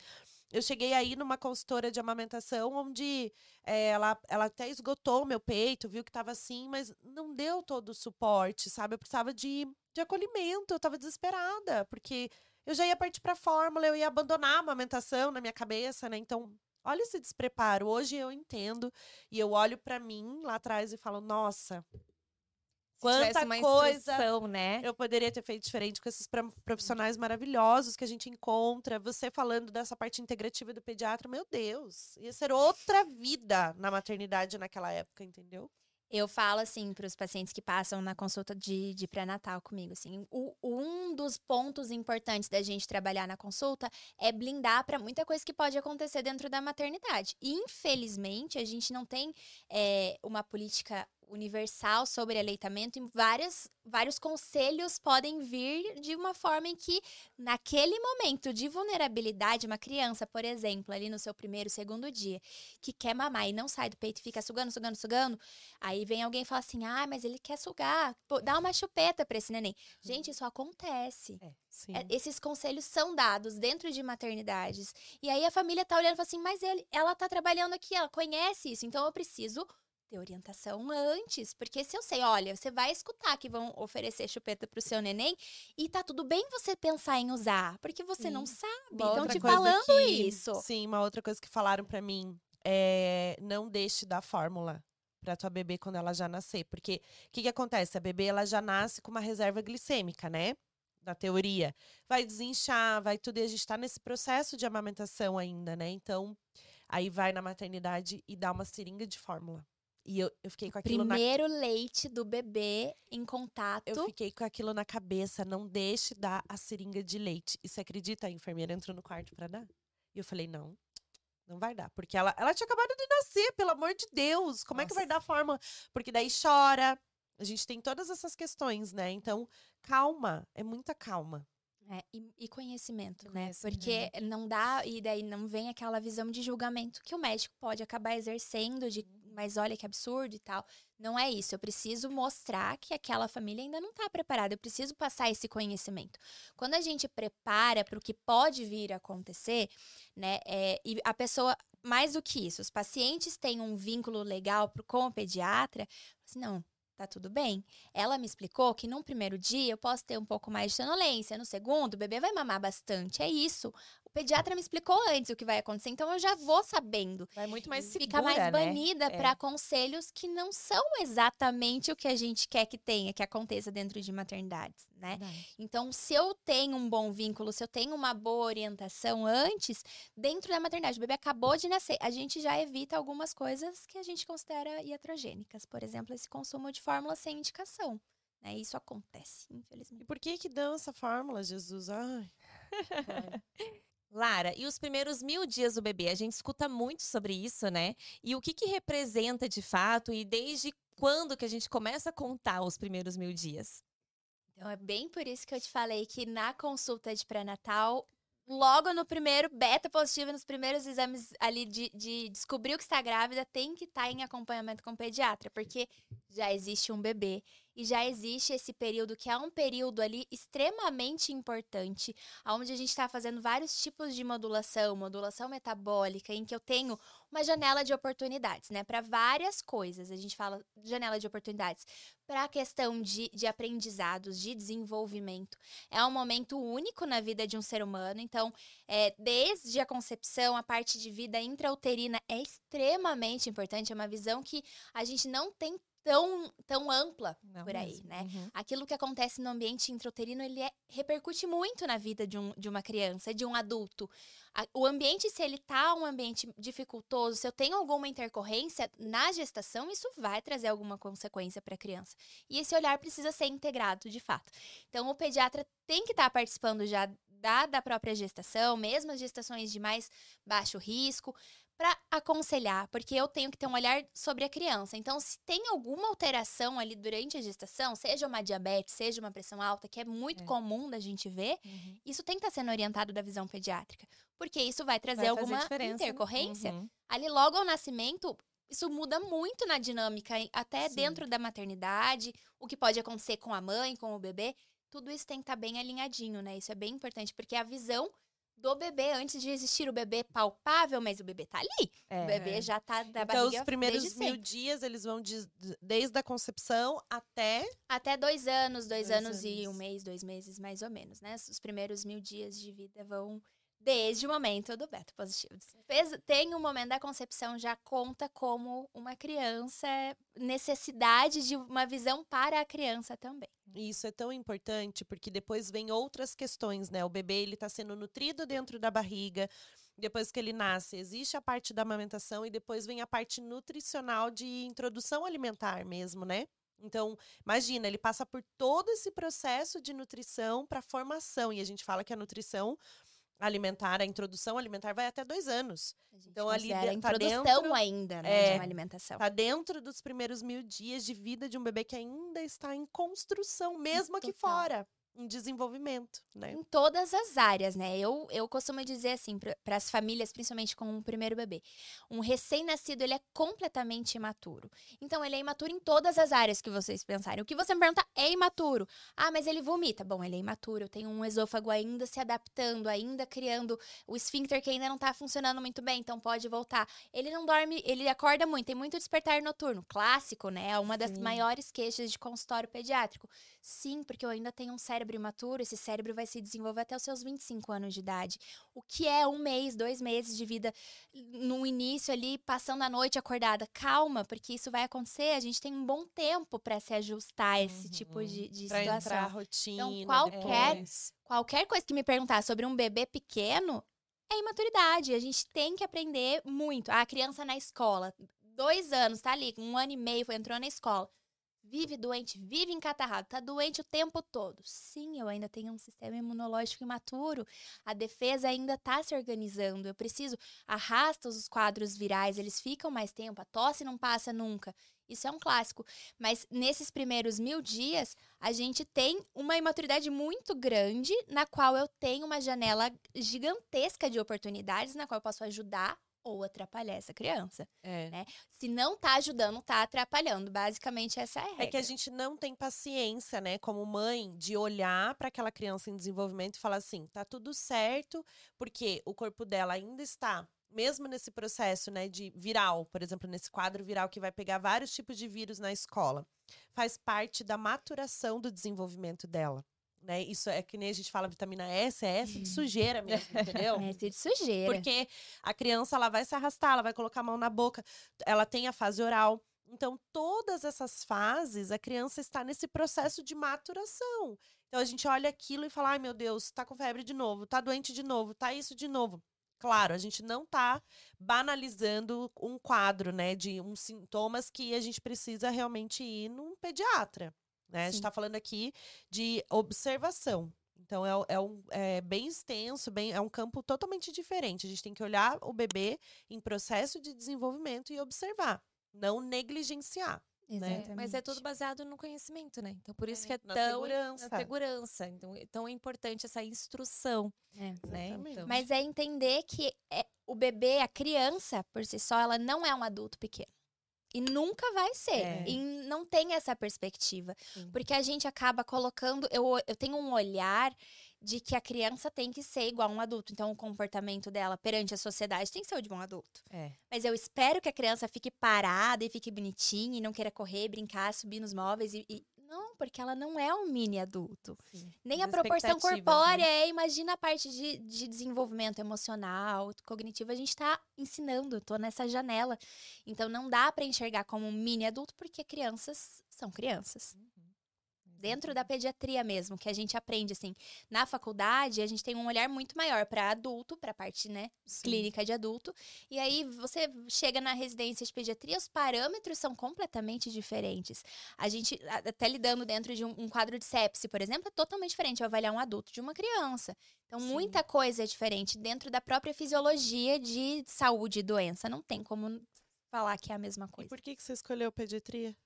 Speaker 2: Eu cheguei aí numa consultora de amamentação onde eh, ela, ela até esgotou o meu peito, viu que tava assim, mas não deu todo o suporte, sabe? Eu precisava de, de acolhimento, eu tava desesperada, porque eu já ia partir pra fórmula, eu ia abandonar a amamentação na minha cabeça, né? Então, olha esse despreparo. Hoje eu entendo e eu olho pra mim lá atrás e falo, nossa, Quanta coisa
Speaker 1: né?
Speaker 2: eu poderia ter feito diferente com esses pro- profissionais maravilhosos que a gente encontra. Você falando dessa parte integrativa do pediatra, meu Deus, ia ser outra vida na maternidade naquela época, entendeu?
Speaker 3: Eu falo assim para os pacientes que passam na consulta de, de pré-natal comigo, assim, o- um dos pontos importantes da gente trabalhar na consulta é blindar para muita coisa que pode acontecer dentro da maternidade. E, infelizmente, a gente não tem é, uma política universal sobre aleitamento e várias, vários conselhos podem vir de uma forma em que, naquele momento de vulnerabilidade, uma criança, por exemplo, ali no seu primeiro, segundo dia, que quer mamar e não sai do peito e fica sugando, sugando, sugando, Aí vem alguém e fala assim: ah, mas ele quer sugar. Pô, dá uma chupeta pra esse neném. Gente, isso acontece.
Speaker 2: Sim.
Speaker 3: É, Esses conselhos são dados dentro de maternidades. E aí a família tá olhando e fala assim: mas ele, ela tá trabalhando aqui, ela conhece isso, então eu preciso ter orientação antes. Porque se eu sei, olha, você vai escutar que vão oferecer chupeta pro seu neném e tá tudo bem você pensar em usar, porque você não
Speaker 2: Sim.
Speaker 3: sabe.
Speaker 2: Uma
Speaker 3: Estão
Speaker 2: outra
Speaker 3: te falando
Speaker 2: que-
Speaker 3: isso.
Speaker 2: Sim, uma outra coisa que falaram pra mim é não deixe dar fórmula pra tua bebê quando ela já nascer, porque o que que acontece? A bebê ela já nasce com uma reserva glicêmica, né? Na teoria. Vai desinchar, vai tudo, e a gente tá nesse processo de amamentação ainda, né? Então, aí vai na maternidade e dá uma seringa de fórmula. E eu, eu fiquei com aquilo na
Speaker 3: Primeiro leite do bebê em contato.
Speaker 2: eu fiquei com aquilo na cabeça, não deixe dar a seringa de leite. E você acredita? A enfermeira entrou no quarto pra dar. E eu falei, não, não vai dar. Porque ela, ela tinha acabado de nascer, pelo amor de Deus. Como é que vai
Speaker 1: Nossa.
Speaker 2: dar fórmula? Porque daí chora. A gente tem todas essas questões, né? Então, calma. É muita calma.
Speaker 3: É, e, e conhecimento, né?
Speaker 1: conhecimento.
Speaker 3: Porque não dá, e daí não vem aquela visão de julgamento que o médico pode acabar exercendo, de mas olha que absurdo e tal. Não é isso. Eu preciso mostrar que aquela família ainda não está preparada. Eu preciso passar esse conhecimento. Quando a gente prepara para o que pode vir a acontecer, né? é, e a pessoa, mais do que isso, os pacientes têm um vínculo legal com o pediatra, assim, não. Tá tudo bem. Ela me explicou que num primeiro dia eu posso ter um pouco mais de sonolência, no segundo o bebê vai mamar bastante. É isso. Pediatra me explicou antes o que vai acontecer, então eu já vou sabendo.
Speaker 1: Vai muito mais segura,
Speaker 3: Fica mais
Speaker 1: né?
Speaker 3: banida
Speaker 1: É.
Speaker 3: para conselhos que não são exatamente o que a gente quer que tenha, que aconteça dentro de maternidades, né?
Speaker 1: Verdade.
Speaker 3: Então, se eu tenho um bom vínculo, se eu tenho uma boa orientação antes, dentro da maternidade, o bebê acabou de nascer, a gente já evita algumas coisas que a gente considera iatrogênicas. Por exemplo, esse consumo de fórmula sem indicação. Né? Isso acontece, infelizmente.
Speaker 2: E por que que essa fórmula, Jesus? Ai.
Speaker 1: Lara, e os primeiros mil dias do bebê? A gente escuta muito sobre isso, né? E o que que representa de fato e desde quando que a gente começa a contar os primeiros mil dias?
Speaker 3: Então, é bem por isso que eu te falei que na consulta de pré-natal, logo no primeiro beta positivo, nos primeiros exames ali de, de descobrir o que está grávida, tem que estar em acompanhamento com o pediatra, porque já existe um bebê e já existe esse período que é um período ali extremamente importante, onde a gente está fazendo vários tipos de modulação, modulação metabólica, em que eu tenho uma janela de oportunidades, né, para várias coisas. A gente fala janela de oportunidades para a questão de, de aprendizados, de desenvolvimento. É um momento único na vida de um ser humano, então, é, desde a concepção, a parte de vida intrauterina é extremamente importante, é uma visão que a gente não tem tão, tão ampla
Speaker 1: Não
Speaker 3: por aí,
Speaker 1: mesmo.
Speaker 3: né?
Speaker 1: Uhum.
Speaker 3: Aquilo que acontece no ambiente intrauterino, ele é- repercute muito na vida de, um, de uma criança, de um adulto. A- o ambiente, se ele tá um ambiente dificultoso, se eu tenho alguma intercorrência na gestação, isso vai trazer alguma consequência para a criança. E esse olhar precisa ser integrado, de fato. Então, o pediatra tem que estar participando já da, da própria gestação, mesmo as gestações de mais baixo risco, para aconselhar, porque eu tenho que ter um olhar sobre a criança. Então, se tem alguma alteração ali durante a gestação, seja uma diabetes, seja uma pressão alta, que é muito
Speaker 1: É.
Speaker 3: comum da gente ver,
Speaker 1: Uhum.
Speaker 3: isso tem que estar sendo orientado da visão pediátrica, porque isso vai trazer
Speaker 1: Vai
Speaker 3: alguma
Speaker 1: né?
Speaker 3: intercorrência.
Speaker 1: Uhum.
Speaker 3: Ali logo ao nascimento, isso muda muito na dinâmica, até
Speaker 2: Sim.
Speaker 3: dentro da maternidade, o que pode acontecer com a mãe, com o bebê. Tudo isso tem que estar bem alinhadinho, né? Isso é bem importante, porque a visão do bebê antes de existir o bebê palpável, mas o bebê tá ali.
Speaker 1: É.
Speaker 3: o bebê já tá da
Speaker 2: Então,
Speaker 3: barriga
Speaker 2: os primeiros
Speaker 3: desde
Speaker 2: mil
Speaker 3: sempre.
Speaker 2: dias, eles vão de- desde a concepção até.
Speaker 3: Até dois anos, dois,
Speaker 2: Dois
Speaker 3: anos, e um
Speaker 2: anos.
Speaker 3: mês, dois meses, mais ou menos, né? Os primeiros mil dias de vida vão desde o momento do beta positivo. Fez, tem o momento da concepção, já conta como uma criança, necessidade de uma visão para a criança também.
Speaker 2: Isso é tão importante porque depois vem outras questões, né? O bebê ele tá sendo nutrido dentro da barriga. Depois que ele nasce, existe a parte da amamentação e depois vem a parte nutricional de introdução alimentar mesmo, né? Então, imagina, ele passa por todo esse processo de nutrição para formação. E a gente fala que a nutrição alimentar, a introdução alimentar vai até dois anos. Então, ali de- tá
Speaker 3: introdução
Speaker 2: dentro-
Speaker 3: ainda, né,
Speaker 2: é,
Speaker 3: de uma alimentação.
Speaker 2: Tá dentro dos primeiros mil dias de vida de um bebê que ainda está em construção, mesmo aqui fora, em desenvolvimento, né?
Speaker 3: Em todas as áreas, né? Eu, eu costumo dizer assim, para as famílias, principalmente com o primeiro bebê. Um recém-nascido, ele é completamente imaturo. Então, ele é imaturo em todas as áreas que vocês pensarem. O que você me pergunta é imaturo. Ah, mas ele vomita. Bom, ele é imaturo. Eu tenho um esôfago ainda se adaptando, ainda criando o esfíncter que ainda não tá funcionando muito bem, então pode voltar. Ele não dorme, ele acorda muito, tem muito despertar noturno. Clássico, né? É uma das
Speaker 1: Sim.
Speaker 3: maiores queixas de consultório pediátrico. Sim, porque eu ainda tenho um cérebro imaturo, esse cérebro vai se desenvolver até os seus 25 anos de idade. O que é um mês, dois meses de vida no início ali, passando a noite acordada? Calma, porque isso vai acontecer, a gente tem um bom tempo para se ajustar a esse tipo
Speaker 1: Uhum.
Speaker 3: de, de
Speaker 2: Pra
Speaker 3: situação.
Speaker 2: entrar a rotina.
Speaker 3: qualquer-
Speaker 2: depois.
Speaker 3: Qualquer coisa que me perguntar sobre um bebê pequeno é imaturidade. A gente tem que aprender muito. A criança na escola, dois anos, tá ali, um ano e meio, entrou na escola. Vive doente, vive encatarrado, tá doente o tempo todo. Sim, eu ainda tenho um sistema imunológico imaturo. A defesa ainda tá se organizando. Eu preciso, arrasta os quadros virais, eles ficam mais tempo, a tosse não passa nunca. Isso é um clássico. Mas nesses primeiros mil dias, a gente tem uma imaturidade muito grande, na qual eu tenho uma janela gigantesca de oportunidades, na qual eu posso ajudar ou atrapalhar essa criança.
Speaker 2: É.
Speaker 3: né? Se não tá ajudando, tá atrapalhando. Basicamente, essa é a regra.
Speaker 2: É que a gente não tem paciência, né, como mãe, de olhar para aquela criança em desenvolvimento e falar assim, tá tudo certo, porque o corpo dela ainda está, mesmo nesse processo, né, de viral, por exemplo, nesse quadro viral que vai pegar vários tipos de vírus na escola, faz parte da maturação do desenvolvimento dela. Né? Isso é que nem a gente fala vitamina S, é S de sujeira mesmo, entendeu?
Speaker 3: É de sujeira.
Speaker 2: Porque a criança ela vai se arrastar, ela vai colocar a mão na boca, ela tem a fase oral. Então, todas essas fases, a criança está nesse processo de maturação. Então, a gente olha aquilo e fala: ai meu Deus, tá com febre de novo, tá doente de novo, tá isso de novo. Claro, a gente não tá banalizando um quadro, né, de uns sintomas que a gente precisa realmente ir num pediatra. Né? A gente está falando aqui de observação. Então, é, é, um, é bem extenso, bem, é um campo totalmente diferente. A gente tem que olhar o bebê em processo de desenvolvimento e observar, não negligenciar.
Speaker 3: Exatamente.
Speaker 1: Mas é tudo baseado no conhecimento, né? Então, por isso
Speaker 2: É,
Speaker 1: que é
Speaker 2: na
Speaker 1: tão
Speaker 2: segurança.
Speaker 1: na segurança. Então, tão é importante essa instrução,
Speaker 3: É.
Speaker 1: né? Então,
Speaker 3: Mas é entender que é, o bebê, a criança, por si só, ela não é um adulto pequeno. E nunca vai ser.
Speaker 1: É.
Speaker 3: E não tem essa perspectiva.
Speaker 1: Sim.
Speaker 3: Porque a gente acaba colocando. Eu, eu tenho um olhar de que a criança tem que ser igual a um adulto. Então, o comportamento dela perante a sociedade tem que ser o de um adulto.
Speaker 1: é.
Speaker 3: Mas eu espero que a criança fique parada e fique bonitinha e não queira correr, brincar, subir nos móveis e. e- porque ela não é um mini adulto.
Speaker 1: sim.
Speaker 3: Nem a proporção
Speaker 1: expectativas,
Speaker 3: corpórea,
Speaker 1: né?
Speaker 3: é, imagina a parte de, de desenvolvimento emocional, cognitivo, a gente tá ensinando, tô nessa janela. Então não dá pra enxergar como um mini adulto, porque crianças são crianças. Dentro da pediatria mesmo, que a gente aprende, assim, na faculdade, a gente tem um olhar muito maior pra adulto, pra parte, né, clínica de adulto. E aí você chega na residência de pediatria, os parâmetros são completamente diferentes. A gente, até lidando dentro de um, um quadro de sepse, por exemplo, é totalmente diferente avaliar um adulto de uma criança. Então,
Speaker 1: Sim.
Speaker 3: muita coisa é diferente dentro da própria fisiologia de saúde e doença. Não tem como falar que é a mesma
Speaker 2: E
Speaker 3: coisa.
Speaker 2: por que, que você escolheu pediatria?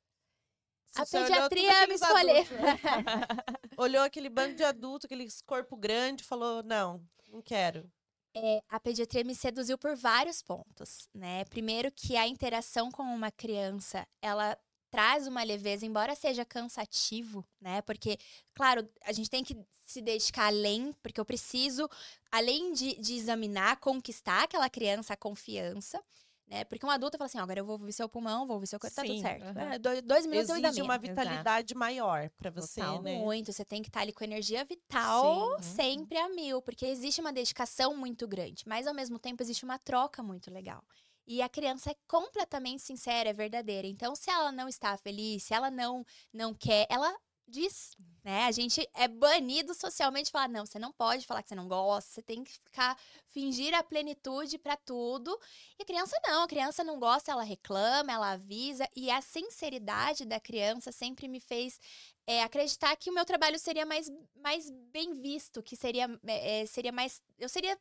Speaker 3: A
Speaker 2: Você
Speaker 3: pediatria me
Speaker 2: aqueles
Speaker 3: escolheu.
Speaker 2: Olhou aquele bando de adulto, aquele corpo grande, falou: não, não quero.
Speaker 3: É, a pediatria me seduziu por vários pontos, né? Primeiro que a interação com uma criança, ela traz uma leveza, embora seja cansativo, né? Porque, claro, a gente tem que se dedicar além, porque eu preciso, além de, de examinar, conquistar aquela criança a confiança, né? Porque um adulto fala assim, ó, agora eu vou ouvir seu pulmão, vou ouvir seu coração, tá tudo certo.
Speaker 1: aham.
Speaker 3: É, dois, dois minutos eu
Speaker 2: Exige
Speaker 3: examino.
Speaker 2: uma vitalidade maior pra você,
Speaker 1: Total.
Speaker 2: né?
Speaker 3: Muito, você tem que estar ali com energia vital
Speaker 1: Sim.
Speaker 3: sempre a mil, porque existe uma dedicação muito grande, mas ao mesmo tempo existe uma troca muito legal. E a criança é completamente sincera, é verdadeira. Então, se ela não está feliz, se ela não não quer, ela diz, né? A gente é banido socialmente falar, não, você não pode falar que você não gosta, você tem que ficar fingir a plenitude pra tudo. E a criança não, a criança não gosta, ela reclama, ela avisa, e a sinceridade da criança sempre me fez é, acreditar que o meu trabalho seria mais, mais bem visto, que seria, é, é, seria mais. Eu seria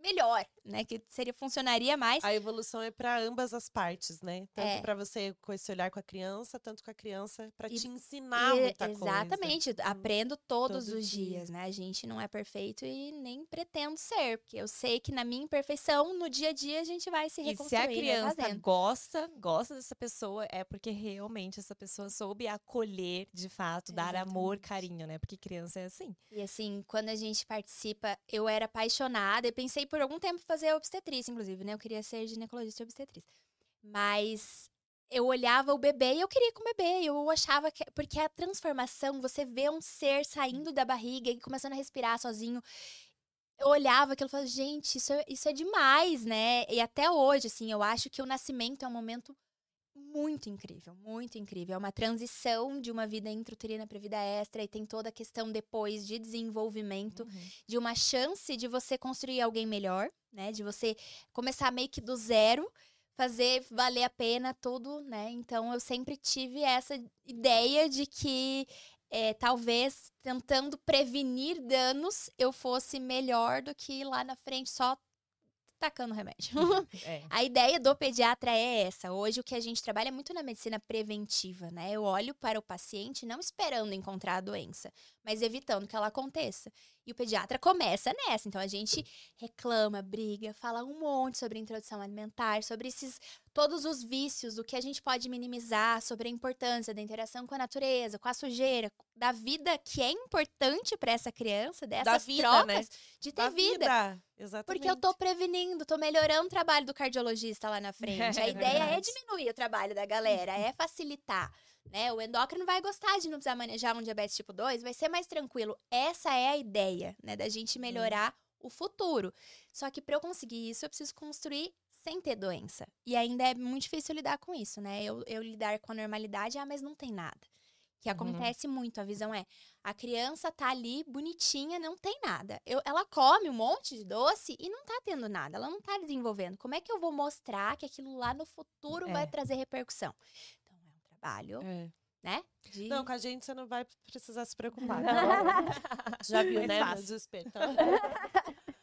Speaker 3: melhor, né? Que seria, funcionaria mais.
Speaker 2: A evolução é para ambas as partes, né? Tanto
Speaker 3: É.
Speaker 2: pra você com esse olhar com a criança, tanto com a criança para te ensinar
Speaker 3: E-
Speaker 2: muita coisa.
Speaker 3: exatamente, aprendo todos
Speaker 2: Todo
Speaker 3: os
Speaker 2: dia.
Speaker 3: dias, né? A gente não é perfeito e nem pretendo ser, porque eu sei que na minha imperfeição, no dia a dia, a gente vai se
Speaker 1: E se
Speaker 3: reconstruir,
Speaker 1: a criança gosta, gosta dessa pessoa, é porque realmente essa pessoa soube acolher, de fato, dar amor,
Speaker 3: Exatamente.
Speaker 1: carinho, né? Porque criança é assim.
Speaker 3: E assim, quando a gente participa, eu era apaixonada e pensei por algum tempo em fazer obstetrícia, inclusive, né? Eu queria ser ginecologista e obstetriz. Mas eu olhava o bebê e eu queria ir com o bebê. Eu achava que. Porque a transformação, você vê um ser saindo da barriga e começando a respirar sozinho. Eu olhava aquilo e falava, gente, isso é, isso é demais, né? E até hoje, assim, eu acho que o nascimento é um momento muito incrível, muito incrível. É uma transição de uma vida intrauterina para vida extra e tem toda a questão depois de desenvolvimento,
Speaker 1: Uhum.
Speaker 3: de uma chance de você construir alguém melhor, né? De você começar meio que do zero, fazer valer a pena tudo, né? Então eu sempre tive essa ideia de que é, talvez tentando prevenir danos eu fosse melhor do que lá na frente só tacando remédio.
Speaker 1: É.
Speaker 3: A ideia do pediatra é essa. Hoje o que a gente trabalha é muito na medicina preventiva, né? Eu olho para o paciente não esperando encontrar a doença, mas evitando que ela aconteça. E o pediatra começa nessa. Então a gente reclama, briga, fala um monte sobre introdução alimentar, sobre esses todos os vícios, o que a gente pode minimizar, sobre a importância da interação com a natureza, com a sujeira, da vida que é importante para essa criança, dessas
Speaker 2: vida,
Speaker 3: trocas
Speaker 2: né?
Speaker 3: de ter
Speaker 2: Da
Speaker 3: vida.
Speaker 2: Exatamente.
Speaker 3: Porque eu tô prevenindo, tô melhorando o trabalho do cardiologista lá na frente. A ideia é
Speaker 1: verdade.
Speaker 3: diminuir o trabalho da galera, é facilitar. Né? O endócrino vai gostar de não precisar manejar um diabetes tipo 2, vai ser mais tranquilo. Essa é a ideia, né? Da gente melhorar o futuro. Só que para eu conseguir isso, eu preciso construir sem ter doença. E ainda é muito difícil lidar com isso, né? Eu, eu lidar com a normalidade, ah, mas não tem nada. Que
Speaker 1: Uhum.
Speaker 3: acontece muito, a visão é, a criança tá ali bonitinha, não tem nada. Eu, ela come um monte de doce e não tá tendo nada, ela não tá desenvolvendo. Como é que eu vou mostrar que aquilo lá no futuro vai
Speaker 1: É.
Speaker 3: trazer repercussão? Trabalho,
Speaker 2: É.
Speaker 3: né? De...
Speaker 2: Não, com a gente você não vai precisar se preocupar. tá? Já viu, né? Tá?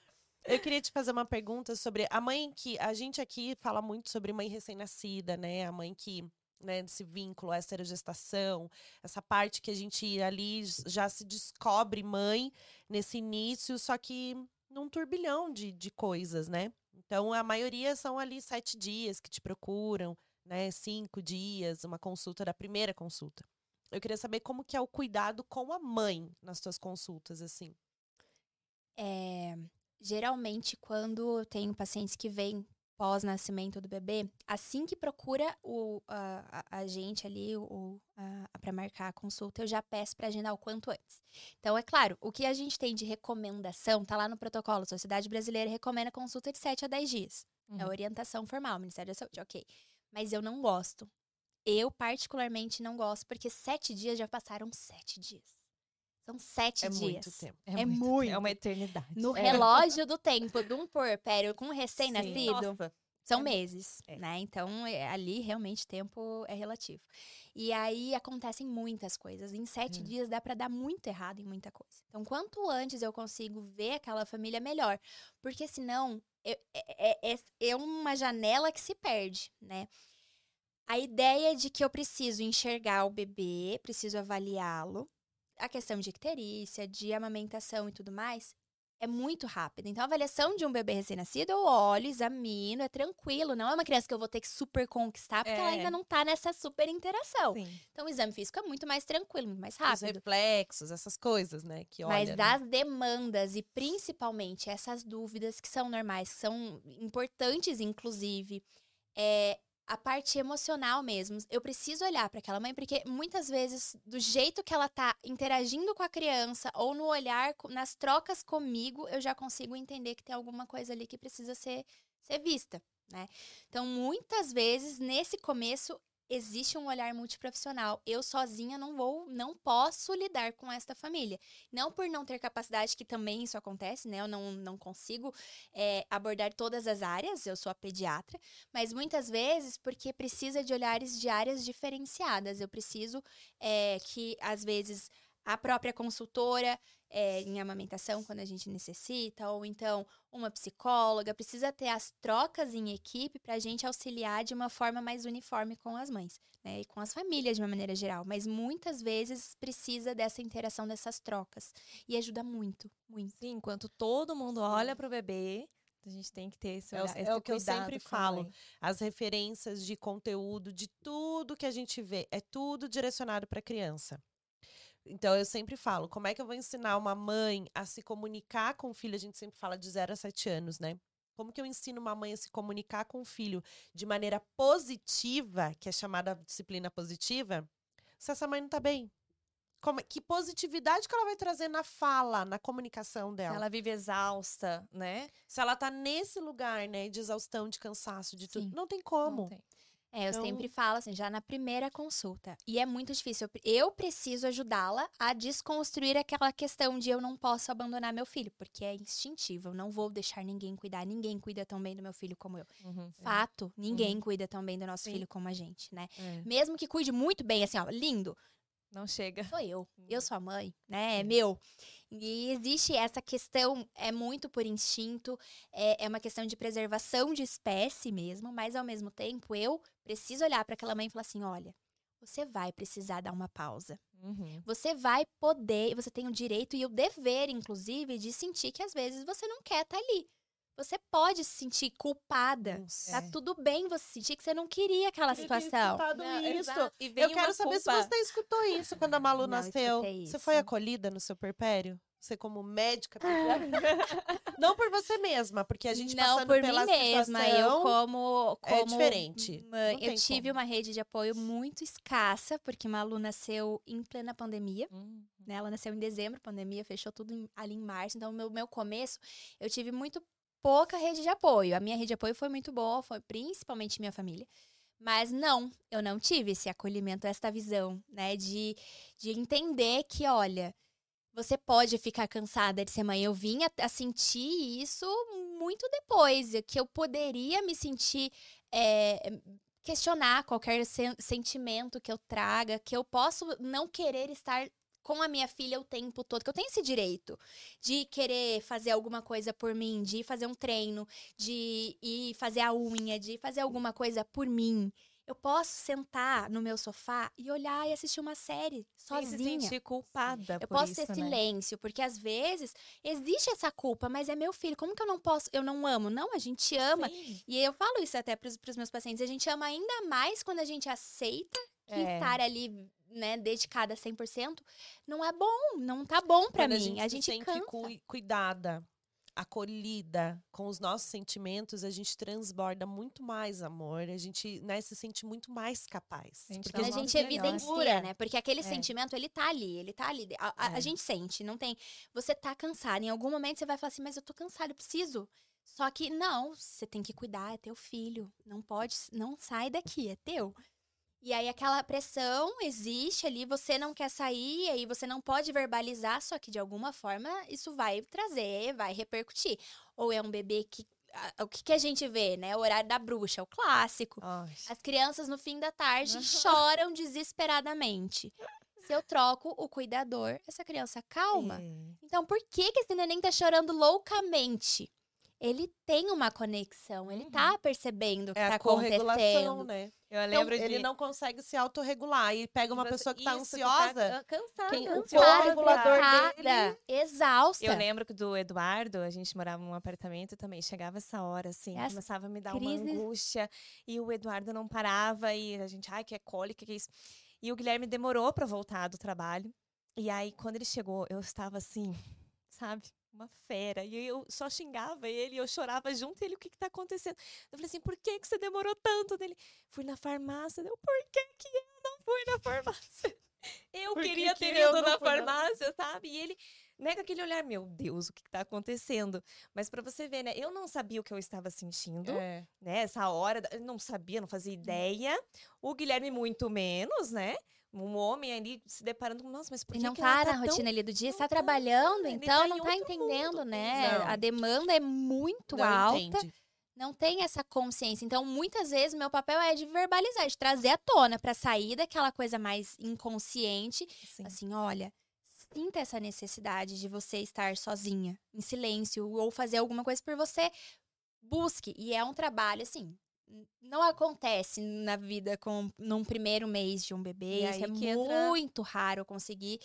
Speaker 2: Eu queria te fazer uma pergunta sobre a mãe que. A gente aqui fala muito sobre mãe recém-nascida, né? A mãe que. Né, esse vínculo, essa gestação, essa parte que a gente ali já se descobre mãe nesse início, só que num turbilhão de, de coisas, né? Então, a maioria são ali sete dias que te procuram, né? Cinco dias, uma consulta da primeira consulta. Eu queria saber como que é o cuidado com a mãe nas tuas consultas, assim.
Speaker 3: É, geralmente, quando eu tenho pacientes que vêm pós-nascimento do bebê, assim que procura o, a, a- a gente ali, o, para marcar a consulta, eu já peço para agendar o quanto antes. Então, é claro, o que a gente tem de recomendação, tá lá no protocolo, a Sociedade Brasileira recomenda consulta de 7 a 10 dias. É
Speaker 1: Uhum.
Speaker 3: orientação formal, Ministério da Saúde, ok. Mas eu não gosto. Eu, particularmente, não gosto, porque sete dias já passaram sete dias. São sete
Speaker 2: É
Speaker 3: dias.
Speaker 2: muito tempo.
Speaker 3: É muito.
Speaker 1: É uma eternidade.
Speaker 3: No
Speaker 1: É.
Speaker 3: relógio do tempo de um puerpério com um recém-nascido. São
Speaker 1: É-
Speaker 3: meses,
Speaker 1: é.
Speaker 3: né? Então, é- ali, realmente, tempo é relativo. E aí, acontecem muitas coisas. Em sete
Speaker 1: Hum.
Speaker 3: dias, dá pra dar muito errado em muita coisa. Então, quanto antes eu consigo ver aquela família, melhor. Porque, senão, eu- é, é- é uma janela que se perde, né? A ideia de que eu preciso enxergar o bebê, preciso avaliá-lo, a questão de icterícia, de amamentação e tudo mais, é muito rápida. Então, a avaliação de um bebê recém-nascido, eu olho, examino, é tranquilo. Não é uma criança que eu vou ter que super conquistar, porque ela
Speaker 1: É.
Speaker 3: ainda não tá nessa super interação.
Speaker 1: Sim.
Speaker 3: Então, o exame físico é muito mais tranquilo, muito mais
Speaker 2: Os
Speaker 3: rápido.
Speaker 2: reflexos, essas coisas, né? Que olha,
Speaker 3: Mas
Speaker 2: né?
Speaker 3: das demandas e principalmente essas dúvidas que são normais, que são importantes, inclusive, é a parte emocional mesmo. Eu preciso olhar para aquela mãe, porque muitas vezes, do jeito que ela tá interagindo com a criança, ou no olhar, nas trocas comigo, eu já consigo entender que tem alguma coisa ali que precisa ser, ser vista, né? Então, muitas vezes, nesse começo, existe um olhar multiprofissional. Eu sozinha não vou, não posso lidar com esta família. Não por não ter capacidade, que também isso acontece, né? Eu não, não consigo é, abordar todas as áreas, eu sou a pediatra, mas muitas vezes porque precisa de olhares de áreas diferenciadas. Eu preciso é, que, às vezes, a própria consultora é, em amamentação, quando a gente necessita, ou então uma psicóloga, precisa ter as trocas em equipe para a gente auxiliar de uma forma mais uniforme com as mães, né? E com as famílias de uma maneira geral. Mas muitas vezes precisa dessa interação, dessas trocas. E ajuda muito, muito.
Speaker 1: Sim, enquanto todo mundo olha pro bebê, a gente tem que ter esse,
Speaker 2: É o-
Speaker 1: olhar,
Speaker 2: é
Speaker 1: esse
Speaker 2: o que eu sempre
Speaker 1: a
Speaker 2: falo. As referências de conteúdo, de tudo que a gente vê, é tudo direcionado para criança. Então, eu sempre falo, como é que eu vou ensinar uma mãe a se comunicar com o filho? A gente sempre fala de 0 a 7 anos, né? Como que eu ensino uma mãe a se comunicar com o filho de maneira positiva, que é chamada disciplina positiva, se essa mãe não tá bem? Como, é- que positividade que ela vai trazer na fala, na comunicação
Speaker 1: Se
Speaker 2: dela?
Speaker 1: ela vive exausta, né?
Speaker 2: Se ela tá nesse lugar, né, de exaustão, de cansaço, de tudo,
Speaker 3: Sim.
Speaker 2: não tem como.
Speaker 1: Não tem.
Speaker 3: É, eu
Speaker 2: Então-
Speaker 3: sempre falo assim, já na primeira consulta. E é muito difícil. Eu pre- Eu preciso ajudá-la a desconstruir aquela questão de eu não posso abandonar meu filho, porque é instintivo. Eu não vou deixar ninguém cuidar. Ninguém cuida tão bem do meu filho como eu.
Speaker 1: Uhum.
Speaker 3: Fato, ninguém cuida tão bem do nosso
Speaker 1: Sim.
Speaker 3: filho como a gente, né?
Speaker 2: É.
Speaker 3: Mesmo que cuide muito bem, assim, ó, lindo,
Speaker 1: Não chega.
Speaker 3: sou eu. Eu
Speaker 1: Uhum.
Speaker 3: sou a mãe, né? É meu. E existe essa questão, é muito por instinto, é, é uma questão de preservação de espécie mesmo, mas ao mesmo tempo eu preciso olhar para aquela mãe e falar assim: olha, você vai precisar dar uma pausa.
Speaker 1: Uhum.
Speaker 3: Você vai poder, você tem o direito e o dever, inclusive, de sentir que às vezes você não quer estar ali. Você pode se sentir culpada.
Speaker 2: Nossa.
Speaker 3: Tá
Speaker 1: É.
Speaker 3: tudo bem você sentir que você não queria aquela situação.
Speaker 1: Não,
Speaker 2: isso.
Speaker 1: E
Speaker 2: Eu quero saber se
Speaker 1: culpa.
Speaker 2: você escutou isso quando a Malu
Speaker 3: Não
Speaker 2: nasceu. Você foi acolhida no seu perpério? Você como médica não por você mesma, porque a gente
Speaker 3: não
Speaker 2: passando
Speaker 3: por
Speaker 2: pela
Speaker 3: mim mesma, eu como, como
Speaker 2: é diferente.
Speaker 3: eu tive
Speaker 2: como.
Speaker 3: uma rede de apoio muito escassa, porque Malu nasceu em plena pandemia.
Speaker 1: Hum.
Speaker 3: né? Ela nasceu em dezembro, pandemia, fechou tudo em- ali em março. Então, meu, meu começo, eu tive muito pouca rede de apoio. A minha rede de apoio foi muito boa, foi principalmente minha família. Mas não, eu não tive esse acolhimento, essa visão, né? De, de entender que, olha, você pode ficar cansada de ser mãe. Eu vim a, a sentir isso muito depois, que eu poderia me sentir. é, questionar qualquer sen- sentimento que eu traga, que eu posso não querer estar com a minha filha o tempo todo, que eu tenho esse direito de querer fazer alguma coisa por mim, de fazer um treino, de ir fazer a unha, de fazer alguma coisa por mim. Eu posso sentar no meu sofá e olhar e assistir uma série
Speaker 1: Sem se
Speaker 3: sozinha.
Speaker 1: sentir culpada
Speaker 3: Eu posso
Speaker 1: isso,
Speaker 3: ter
Speaker 1: né?
Speaker 3: silêncio, porque às vezes existe essa culpa, mas é meu filho. Como que eu não posso? Eu não amo? Não, a gente ama.
Speaker 1: Sim.
Speaker 3: E eu falo isso até pros, pros meus pacientes. A gente ama ainda mais quando a gente aceita que
Speaker 1: É.
Speaker 3: estar ali, né, dedicada 100%, não é bom, não tá bom pra
Speaker 2: Quando
Speaker 3: mim.
Speaker 2: a
Speaker 3: A
Speaker 2: gente,
Speaker 3: gente,
Speaker 2: se sente
Speaker 3: cansa.
Speaker 2: cui- cuidada, acolhida com os nossos sentimentos, a gente transborda muito mais amor, a gente né, se sente muito mais capaz.
Speaker 1: A gente
Speaker 2: Porque
Speaker 3: a
Speaker 1: uma
Speaker 3: gente evidencia, né? Porque aquele
Speaker 1: É.
Speaker 3: sentimento, ele tá ali, ele tá ali. A, a- a
Speaker 1: É.
Speaker 3: gente sente, não tem. Você tá cansado. Em algum momento você vai falar assim, mas eu tô cansado, eu preciso. Só que não, você tem que cuidar, é teu filho. Não pode, não sai daqui, é teu. E aí aquela pressão existe ali, você não quer sair, aí você não pode verbalizar, só que de alguma forma isso vai trazer, vai repercutir. Ou é um bebê que. O que, que a gente vê, né? O horário da bruxa, o clássico. As crianças no fim da tarde choram desesperadamente. Se eu troco o cuidador, essa criança calma.
Speaker 1: é.
Speaker 3: Então, por que, que esse neném tá chorando loucamente? Ele tem uma conexão, ele tá percebendo o que
Speaker 2: é
Speaker 3: tá
Speaker 2: a corregulação,
Speaker 3: acontecendo.
Speaker 2: né?
Speaker 1: Eu
Speaker 2: Então,
Speaker 1: lembro de...
Speaker 2: ele não consegue se autorregular e pega uma
Speaker 1: Você-
Speaker 2: pessoa que tá
Speaker 1: isso,
Speaker 2: ansiosa.
Speaker 1: tá cansada.
Speaker 2: quem- o
Speaker 1: ansiosa.
Speaker 2: regulador
Speaker 3: Cansada, exausta.
Speaker 1: Eu lembro que do Eduardo, a gente morava num apartamento também, chegava essa hora, assim,
Speaker 3: Essa
Speaker 1: começava a me dar
Speaker 3: crise-
Speaker 1: uma angústia, e o Eduardo não parava, e a gente, ai, que é cólica, que é isso. E o Guilherme demorou pra voltar do trabalho, e aí, quando ele chegou, eu estava assim, sabe, uma fera, e eu só xingava ele, eu chorava junto, e ele, o que que tá acontecendo? Eu falei assim, por que que você demorou tanto? Dele, fui na farmácia, eu, por que que eu não fui na farmácia? Eu
Speaker 2: Por que
Speaker 1: queria
Speaker 2: que
Speaker 1: ter
Speaker 2: eu
Speaker 1: ido
Speaker 2: não
Speaker 1: na farmácia, sabe? E ele, né, com aquele olhar, meu Deus, o que, que tá acontecendo? Mas pra você ver, né, eu não sabia o que eu estava sentindo,
Speaker 2: É.
Speaker 1: né, essa hora, não sabia, não fazia ideia. O Guilherme muito menos, né? Um homem ali se deparando com, nossa, mas por que
Speaker 3: não
Speaker 1: que
Speaker 3: tá,
Speaker 1: tá
Speaker 3: na
Speaker 1: tão
Speaker 3: rotina ali do dia,
Speaker 1: não
Speaker 3: está
Speaker 1: tá,
Speaker 3: trabalhando, então
Speaker 1: tá
Speaker 3: não tá
Speaker 1: outro
Speaker 3: entendendo,
Speaker 1: mundo.
Speaker 3: né?
Speaker 2: Exato.
Speaker 3: A demanda é muito
Speaker 2: Não
Speaker 3: alta.
Speaker 2: entende.
Speaker 3: não tem essa consciência. Então, muitas vezes, meu papel é de verbalizar, de trazer à tona, pra sair daquela coisa mais inconsciente.
Speaker 1: Sim.
Speaker 3: Assim, olha, sinta essa necessidade de você estar sozinha, em silêncio, ou fazer alguma coisa por você. Busque. E é um trabalho, assim. Não acontece na vida com num primeiro mês de um bebê.
Speaker 1: E
Speaker 3: Isso é
Speaker 1: que entra-
Speaker 3: muito raro conseguir.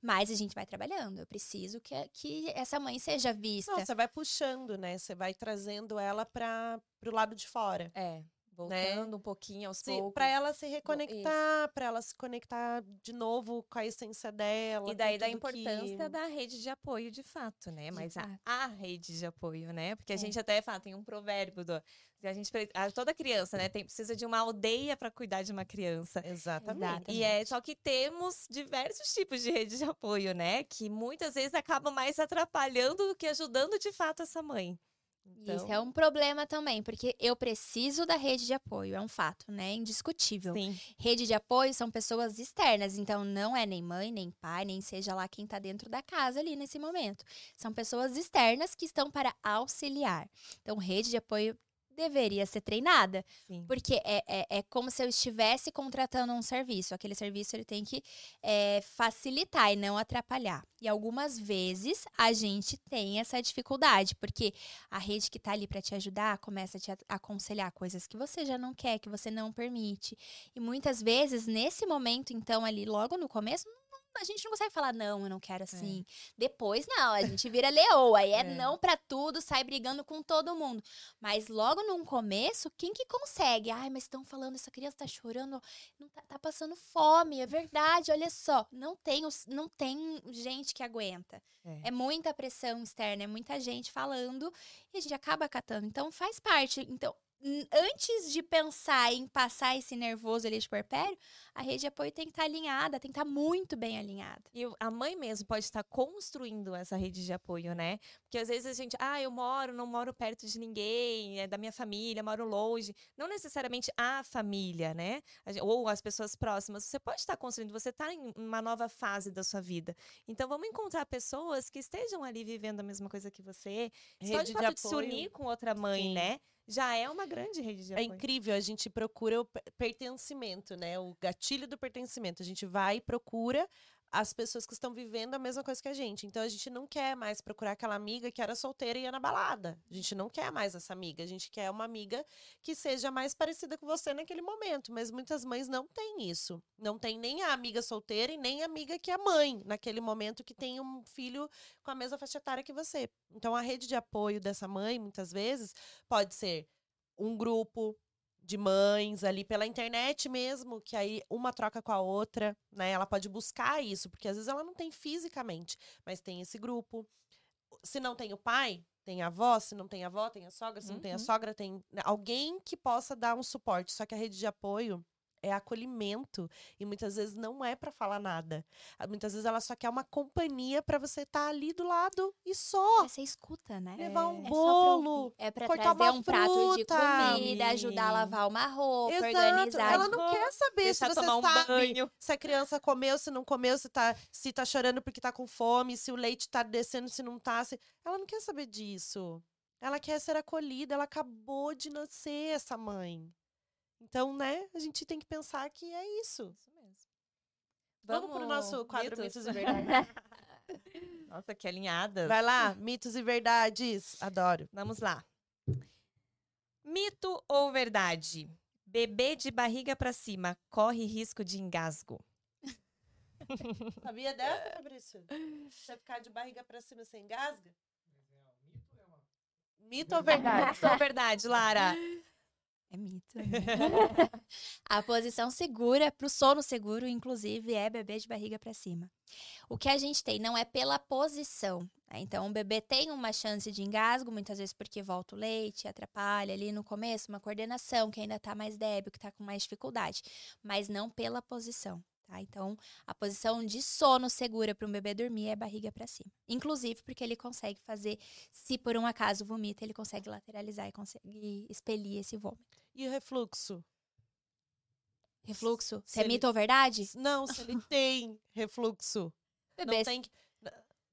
Speaker 3: Mas a gente vai trabalhando. Eu preciso que, que essa mãe seja vista.
Speaker 2: Não, você vai puxando, né? Você vai trazendo ela para pro lado de fora.
Speaker 1: É, voltando um pouquinho aos poucos.
Speaker 2: para ela se reconectar, para ela se conectar de novo com a essência dela.
Speaker 1: E daí da importância
Speaker 2: que-
Speaker 1: da rede de apoio, de fato, né? Mas a, a rede de apoio, né? Porque a
Speaker 3: É.
Speaker 1: gente até fala, tem um provérbio do. A gente, a- toda criança, né? Tem, precisa de uma aldeia para cuidar de uma criança.
Speaker 2: Exatamente.
Speaker 1: E é só que temos diversos tipos de rede de apoio, né? Que muitas vezes acabam mais atrapalhando do que ajudando de fato essa mãe. Então,
Speaker 3: Isso é um problema também, porque eu preciso da rede de apoio, é um fato, né? Indiscutível.
Speaker 1: sim.
Speaker 3: Rede de apoio são pessoas externas, então não é nem mãe, nem pai, nem seja lá quem tá dentro da casa ali nesse momento. São pessoas externas que estão para auxiliar. Então, rede de apoio deveria ser treinada,
Speaker 1: Sim.
Speaker 3: porque é, é, é como se eu estivesse contratando um serviço. Aquele serviço ele tem que é, facilitar e não atrapalhar. E algumas vezes a gente tem essa dificuldade, porque a rede que tá ali para te ajudar começa a te aconselhar coisas que você já não quer, que você não permite. E muitas vezes, nesse momento, então, ali, logo no começo, a gente não consegue falar, não, eu não quero assim. Depois, não, a gente vira leoa. Aí é,
Speaker 1: É.
Speaker 3: não pra tudo, sai brigando com todo mundo. Mas logo no começo, quem que consegue? Ai, mas estão falando, essa criança tá chorando, não tá, tá passando fome, é verdade, olha só. Não tem, não tem gente que aguenta.
Speaker 1: É.
Speaker 3: É muita pressão externa, é muita gente falando e a gente acaba acatando. Então faz parte. Então, antes de pensar em passar esse nervoso ali de puerpério, a rede de apoio tem que estar alinhada, tem que estar muito bem alinhada.
Speaker 1: E a mãe mesmo pode estar construindo essa rede de apoio, né? Porque às vezes a gente, ah, eu moro, não moro perto de ninguém, é da minha família, moro longe. Não necessariamente a família, né? Ou as pessoas próximas. Você pode estar construindo, você está em uma nova fase da sua vida. Então vamos encontrar pessoas que estejam ali vivendo a mesma coisa que você. Só de
Speaker 2: Rede de
Speaker 1: fato de se
Speaker 2: apoio.
Speaker 1: unir com outra mãe,
Speaker 2: Sim.
Speaker 1: né? Já é uma grande rede de
Speaker 2: É
Speaker 1: apoio.
Speaker 2: incrível, a gente procura o per- pertencimento, né? O gatilho do pertencimento. A gente vai e procura as pessoas que estão vivendo a mesma coisa que a gente. Então a gente não quer mais procurar aquela amiga que era solteira e ia na balada. A gente não quer mais essa amiga. A gente quer uma amiga que seja mais parecida com você naquele momento. Mas muitas mães não têm isso. Não tem nem a amiga solteira e nem a amiga que é mãe naquele momento que tem um filho com a mesma faixa etária que você. Então a rede de apoio dessa mãe, muitas vezes, pode ser um grupo de mães ali pela internet mesmo, que aí uma troca com a outra, né? Ela pode buscar isso, porque às vezes ela não tem fisicamente, mas tem esse grupo. Se não tem o pai, tem a avó, se não tem a avó, tem a sogra, se não tem a
Speaker 1: Uhum.
Speaker 2: sogra, tem né, alguém que possa dar um suporte. Só que a rede de apoio é acolhimento e muitas vezes não é pra falar nada. Ah, Muitas vezes ela só quer uma companhia pra você estar ali do lado e só
Speaker 3: Você escuta, né?
Speaker 2: levar um
Speaker 3: É
Speaker 2: bolo.
Speaker 3: É pra
Speaker 2: cortar
Speaker 3: trazer
Speaker 2: uma
Speaker 3: um prato de
Speaker 2: fruta.
Speaker 3: comida, ajudar a lavar uma roupa,
Speaker 2: Exato.
Speaker 3: organizar.
Speaker 2: Ela não quer saber se você
Speaker 1: tomar um
Speaker 2: sabe
Speaker 1: banho.
Speaker 2: se a criança comeu, se não comeu, se tá, se tá chorando porque tá com fome, se o leite tá descendo, se não tá. se- Ela não quer saber disso. Ela quer ser acolhida, ela acabou de nascer, essa mãe. Então, né, a gente tem que pensar que é isso.
Speaker 1: Isso mesmo.
Speaker 2: Vamos, pro nosso quadro
Speaker 1: mitos?
Speaker 2: Mitos e Verdades.
Speaker 1: Nossa, que alinhada.
Speaker 2: Vai lá, mitos e verdades. Adoro.
Speaker 1: Vamos lá. Mito ou verdade? Bebê de barriga pra cima corre risco de engasgo.
Speaker 2: Sabia dessa, Fabrício? Você ficar de barriga pra cima sem engasga? Mito ou verdade?
Speaker 1: Mito ou verdade, Lara?
Speaker 3: É mito. a posição segura para o sono seguro, inclusive, é bebê de barriga para cima. O que a gente tem não é pela posição. né? Então, o bebê tem uma chance de engasgo, muitas vezes porque volta o leite, atrapalha ali no começo, uma coordenação que ainda está mais débil, que está com mais dificuldade, mas não pela posição. Tá? Então, a posição de sono segura para um bebê dormir é barriga para cima. Inclusive, porque ele consegue fazer, se por um acaso vomita, ele consegue lateralizar e consegue expelir esse vômito.
Speaker 2: E o refluxo?
Speaker 3: Refluxo, se é
Speaker 2: ele-
Speaker 3: mito ou verdade?
Speaker 2: Não, se ele tem refluxo. Não
Speaker 3: Bebês,
Speaker 2: tem que,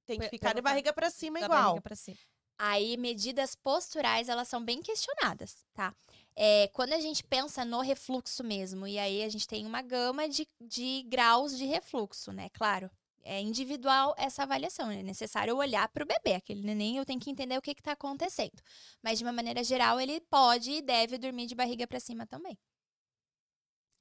Speaker 2: tem que ficar de barriga pra cima
Speaker 1: Da
Speaker 2: igual.
Speaker 1: barriga pra cima.
Speaker 3: Aí medidas posturais, elas são bem questionadas, tá? É, quando a gente pensa no refluxo mesmo, e aí a gente tem uma gama de, de graus de refluxo, né? Claro, é individual essa avaliação, é necessário olhar para o bebê, aquele neném, eu tenho que entender o que está acontecendo. Mas, de uma maneira geral, ele pode e deve dormir de barriga para cima também.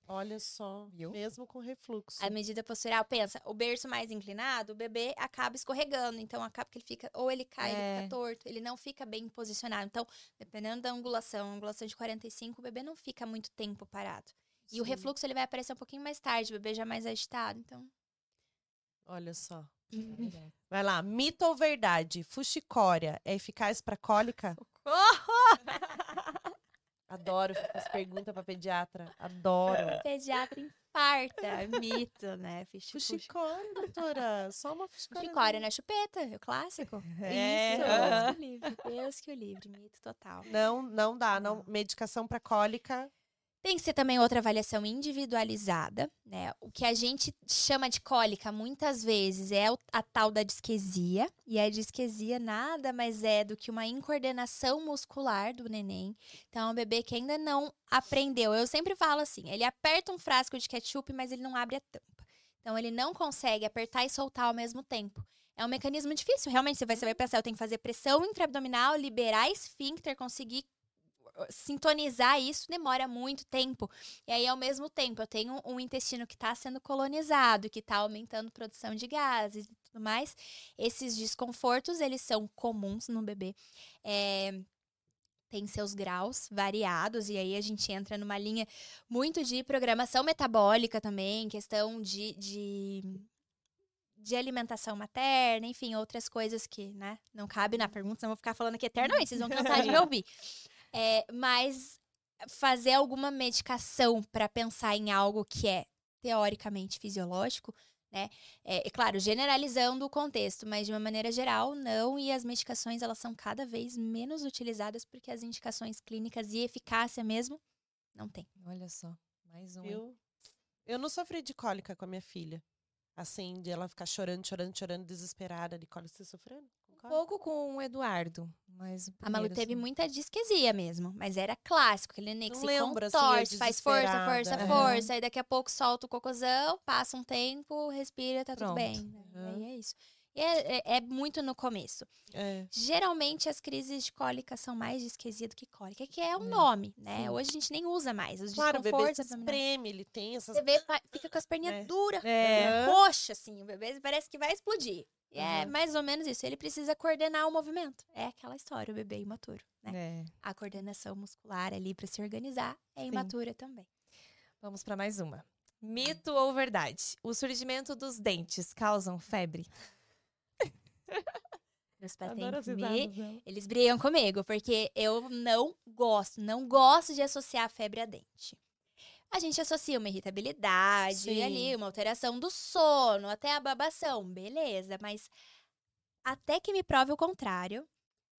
Speaker 2: Olha só,
Speaker 1: Viu?
Speaker 2: mesmo com refluxo.
Speaker 3: A medida postural, pensa, o berço mais inclinado, o bebê acaba escorregando. Então, acaba que ele fica, ou ele cai, ele
Speaker 1: É.
Speaker 3: fica torto, ele não fica bem posicionado. Então, dependendo da angulação, angulação de 45, o bebê não fica muito tempo parado. E o
Speaker 2: Sim.
Speaker 3: refluxo, ele vai aparecer um pouquinho mais tarde, o bebê já mais agitado. Então,
Speaker 2: Olha só. Vai lá, mito ou verdade? Fuxicória é eficaz pra cólica? Adoro as perguntas pra pediatra. Adoro.
Speaker 3: pediatra infarta, é mito, né?
Speaker 2: Fuxicória, doutora. Só uma fuxicória.
Speaker 3: Fuxicória na chupeta, é o clássico.
Speaker 1: É,
Speaker 3: Isso. Deus que o livre, Deus que o livre, mito total.
Speaker 2: Não, não dá. Não. Medicação pra cólica.
Speaker 3: Tem que ser também outra avaliação individualizada, né? O que a gente chama de cólica muitas vezes é a tal da disquesia, e a disquesia nada mais é do que uma incoordenação muscular do neném. Então, é um bebê que ainda não aprendeu. Eu sempre falo assim: ele aperta um frasco de ketchup, mas ele não abre a tampa. Então, ele não consegue apertar e soltar ao mesmo tempo. É um mecanismo difícil. Realmente, você vai, você vai pensar, eu tenho que fazer pressão intraabdominal, liberar esfíncter, conseguir sintonizar isso demora muito tempo. E aí, ao mesmo tempo, eu tenho um intestino que está sendo colonizado, que está aumentando produção de gases e tudo mais. Esses desconfortos, eles são comuns no bebê. É, tem seus graus variados, e aí a gente entra numa linha muito de programação metabólica também, questão de, de, de alimentação materna, enfim, outras coisas que, né, não cabe na pergunta, senão eu vou ficar falando aqui eternamente, vocês vão cansar de me ouvir. É, mas fazer alguma medicação para pensar em algo que é teoricamente fisiológico, né? É, é, claro, generalizando o contexto, mas de uma maneira geral, não. E as medicações elas são cada vez menos utilizadas porque as indicações clínicas e eficácia mesmo não tem.
Speaker 1: Olha só, mais um.
Speaker 2: Eu, eu não sofri de cólica com a minha filha. Assim, de ela ficar chorando, chorando, chorando, desesperada de cólica. Você sofrendo?
Speaker 1: Um pouco com o Eduardo, mas
Speaker 3: a Malu teve muita disquesia mesmo, mas era clássico, aquele neném que
Speaker 2: Não
Speaker 3: se
Speaker 2: lembro, assim,
Speaker 3: contorce,
Speaker 2: a
Speaker 3: faz força, força, força, aí daqui a pouco solta o cocôzão, passa um tempo, respira, tá tudo
Speaker 1: Pronto.
Speaker 3: bem. né?
Speaker 2: Uhum.
Speaker 3: Aí é isso. E é, é- é muito no começo.
Speaker 2: É.
Speaker 3: Geralmente as crises de cólica são mais disquesia do que cólica, que é um
Speaker 1: É,
Speaker 3: nome, né?
Speaker 1: sim.
Speaker 3: Hoje a gente nem usa mais. Os
Speaker 2: Claro, o bebê se espreme, ele tem essas.
Speaker 3: Você vê, fa- fica com as perninhas
Speaker 2: É.
Speaker 3: duras,
Speaker 1: É.
Speaker 3: roxa, assim. O bebê parece que vai explodir. E é
Speaker 2: Uhum.
Speaker 3: mais ou menos isso. Ele precisa coordenar o movimento. É aquela história, o bebê imaturo, né?
Speaker 1: É.
Speaker 3: A coordenação muscular ali para se organizar é
Speaker 1: Sim.
Speaker 3: imatura também.
Speaker 1: Vamos para mais uma. Mito ou verdade? O surgimento dos dentes causam febre?
Speaker 3: Meus
Speaker 1: risadas
Speaker 3: me... Eles brigam comigo, porque eu não gosto, não gosto de associar febre a dente. A gente associa uma irritabilidade,
Speaker 2: Sim.
Speaker 3: ali, uma alteração do sono, até a babação, beleza, mas até que me prove o contrário,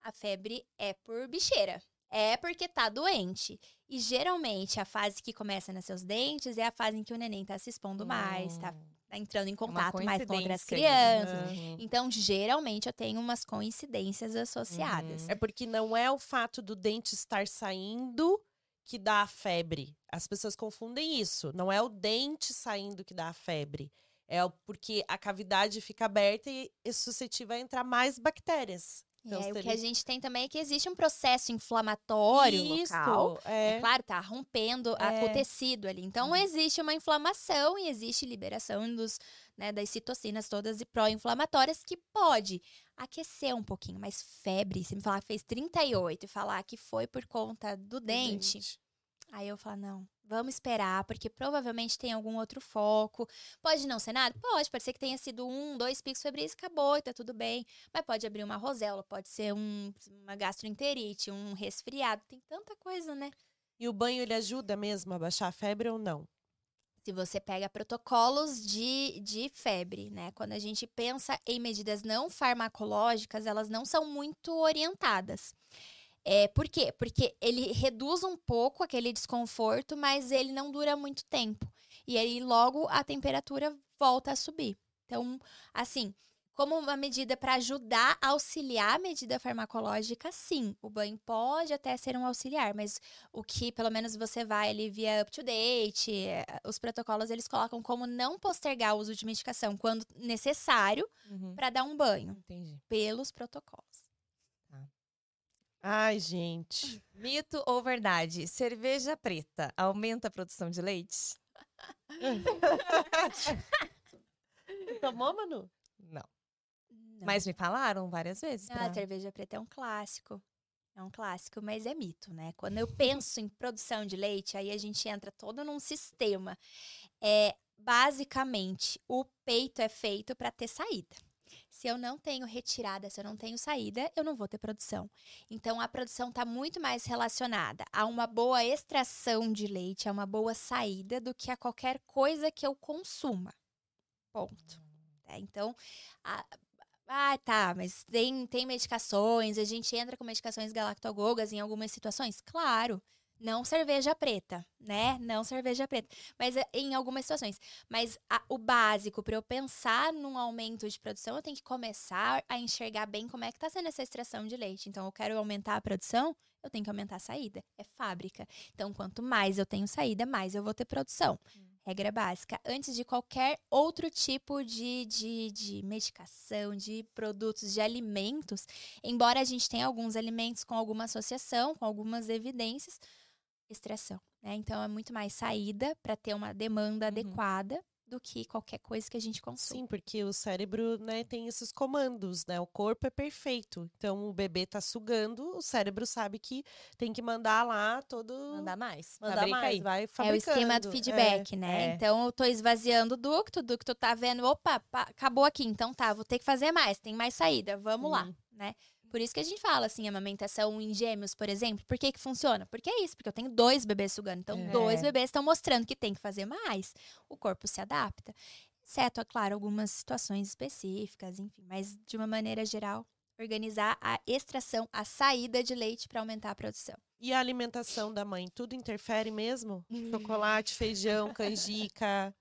Speaker 3: a febre é por bicheira. É porque tá doente. E geralmente a fase que começa a nascer os dentes é a fase em que o neném tá se expondo mais, tá,
Speaker 1: Hum,
Speaker 3: entrando em
Speaker 1: é
Speaker 3: contato mais com outras
Speaker 1: aí.
Speaker 3: crianças.
Speaker 1: Uhum.
Speaker 3: Então, geralmente, eu tenho umas coincidências associadas.
Speaker 1: Uhum.
Speaker 2: É porque não é o fato do dente estar saindo que dá a febre. As pessoas confundem isso. Não é o dente saindo que dá a febre. É porque a cavidade fica aberta e é suscetível a entrar mais bactérias. Então,
Speaker 3: é, o que a gente tem também é que existe um processo inflamatório
Speaker 2: Isso,
Speaker 3: local. É
Speaker 2: é.
Speaker 3: claro, tá rompendo a- o
Speaker 1: É.
Speaker 3: tecido ali. Então, existe uma inflamação e existe liberação dos, né, das citocinas todas e pró-inflamatórias que pode aquecer um pouquinho. Mas febre, se me falar que fez 38 e falar que foi por conta do dente, Aí eu falo, não, vamos esperar, porque provavelmente tem algum outro foco. Pode não ser nada? Pode, pode ser que tenha sido um, dois picos febris, acabou e tá tudo bem. Mas pode abrir uma roséola, pode ser um, uma gastroenterite, um resfriado. Tem tanta coisa, né?
Speaker 2: E o banho ele ajuda mesmo a baixar a febre ou não?
Speaker 3: Se você pega protocolos de, de febre, né? Quando a gente pensa em medidas não farmacológicas, elas não são muito orientadas. É, por quê? Porque ele reduz um pouco aquele desconforto, mas ele não dura muito tempo. E aí, logo, a temperatura volta a subir. Então, assim, como uma medida para ajudar a auxiliar a medida farmacológica, sim. O banho pode até ser um auxiliar, mas o que, pelo menos, você vai ali via up-to-date, eh, os protocolos, eles colocam como não postergar o uso de medicação quando necessário
Speaker 1: Uhum.
Speaker 3: para dar um banho,
Speaker 1: Entendi.
Speaker 3: pelos protocolos.
Speaker 2: Ai, gente.
Speaker 1: Mito ou verdade? Cerveja preta aumenta a produção de leite?
Speaker 2: Tomou, Manu?
Speaker 1: Não.
Speaker 3: Não.
Speaker 1: Mas me falaram várias vezes.
Speaker 3: Ah,
Speaker 1: pra-
Speaker 3: a cerveja preta é um clássico. É um clássico, mas é mito, né? Quando eu penso em produção de leite, aí a gente entra todo num sistema. É, basicamente, o peito é feito para ter saída. Se eu não tenho retirada, se eu não tenho saída, eu não vou ter produção. Então, a produção está muito mais relacionada a uma boa extração de leite, a uma boa saída, do que a qualquer coisa que eu consuma. Ponto. É, então, a- ah, tá, mas tem, tem medicações, a gente entra com medicações galactogogas em algumas situações? Claro. Não cerveja preta, né? Não cerveja preta. Mas é, em algumas situações. Mas a- o básico, para eu pensar num aumento de produção, eu tenho que começar a enxergar bem como é que tá sendo essa extração de leite. Então, eu quero aumentar a produção, eu tenho que aumentar a saída. É fábrica. Então, quanto mais eu tenho saída, mais eu vou ter produção. Regra básica, antes de qualquer outro tipo de, de, de medicação, de produtos, de alimentos, embora a gente tenha alguns alimentos com alguma associação, com algumas evidências, extração. Né? Então, é muito mais saída para ter uma demanda
Speaker 1: Uhum.
Speaker 3: adequada do que qualquer coisa que a gente consuma.
Speaker 2: Sim, porque o cérebro, né, tem esses comandos, né? O corpo é perfeito. Então o bebê tá sugando, o cérebro sabe que tem que mandar lá todo
Speaker 1: Mandar mais.
Speaker 2: mandar
Speaker 1: Fabrica
Speaker 2: mais,
Speaker 1: aí.
Speaker 2: vai
Speaker 3: É o
Speaker 2: fabricando.
Speaker 3: esquema do feedback,
Speaker 2: É,
Speaker 3: né?
Speaker 2: é.
Speaker 3: Então, eu tô esvaziando o ducto, o ducto tá vendo, opa, pá, acabou aqui, então tá, vou ter que fazer mais, tem mais saída, vamos lá,
Speaker 2: Uhum.
Speaker 3: né? Por isso que a gente fala, assim, amamentação em gêmeos, por exemplo. Por que que funciona? Porque é isso, porque eu tenho dois bebês sugando. Então,
Speaker 2: É.
Speaker 3: dois bebês estão mostrando que tem que fazer mais. O corpo se adapta. Exceto, é claro, algumas situações específicas, enfim. Mas, de uma maneira geral, organizar a extração, a saída de leite para aumentar a produção.
Speaker 2: E a alimentação da mãe, tudo interfere mesmo? Chocolate, feijão, canjica,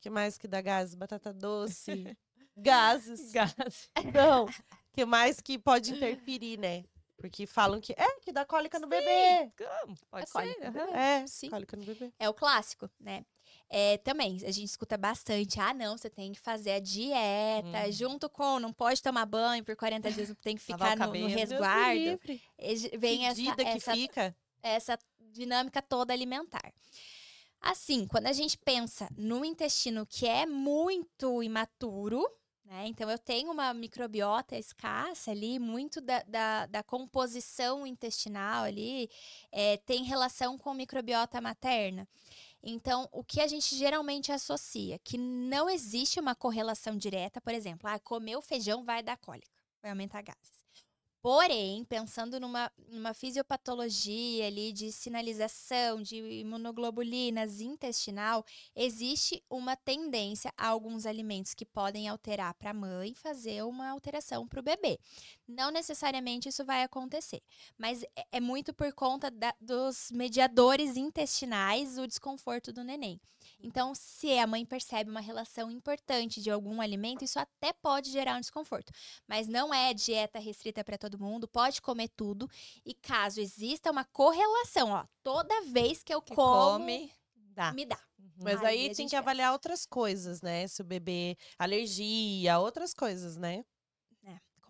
Speaker 2: que mais que dá gases? Batata doce, gases.
Speaker 1: Gás.
Speaker 2: Não, que mais que pode interferir, né? Porque falam que é que dá cólica no bebê.
Speaker 1: Como? Pode
Speaker 3: É
Speaker 1: ser.
Speaker 3: cólica
Speaker 1: aham.
Speaker 2: É,
Speaker 3: Sim.
Speaker 2: cólica no bebê.
Speaker 3: É o clássico, né? É, também, a gente escuta bastante. Ah, não, você tem que fazer a dieta
Speaker 1: Hum.
Speaker 3: junto com. Não pode tomar banho por 40 dias, tem que ficar no, no resguardo. E Vem essa, essa,
Speaker 2: fica.
Speaker 3: essa dinâmica toda alimentar. Assim, quando a gente pensa no intestino que é muito imaturo, né? Então eu tenho uma microbiota escassa ali, muito da, da, da composição intestinal ali é, tem relação com microbiota materna. Então, o que a gente geralmente associa, que não existe uma correlação direta, por exemplo, ah, comer o feijão vai dar cólica, vai aumentar gases. Porém, pensando numa, numa fisiopatologia ali de sinalização de imunoglobulinas intestinal, existe uma tendência a alguns alimentos que podem alterar para a mãe fazer uma alteração para o bebê. Não necessariamente isso vai acontecer, mas é- é muito por conta da- dos mediadores intestinais, o desconforto do neném. Então, se a mãe percebe uma relação importante de algum alimento, isso até pode gerar um desconforto. Mas não é dieta restrita para todo mundo, pode comer tudo. E caso exista uma correlação, ó, toda vez que eu
Speaker 1: Que
Speaker 3: como,
Speaker 1: come, dá.
Speaker 3: me dá.
Speaker 2: Mas
Speaker 3: Aí
Speaker 2: aí, tem que avaliar outras coisas, né? Se o bebê alergia, outras coisas, né?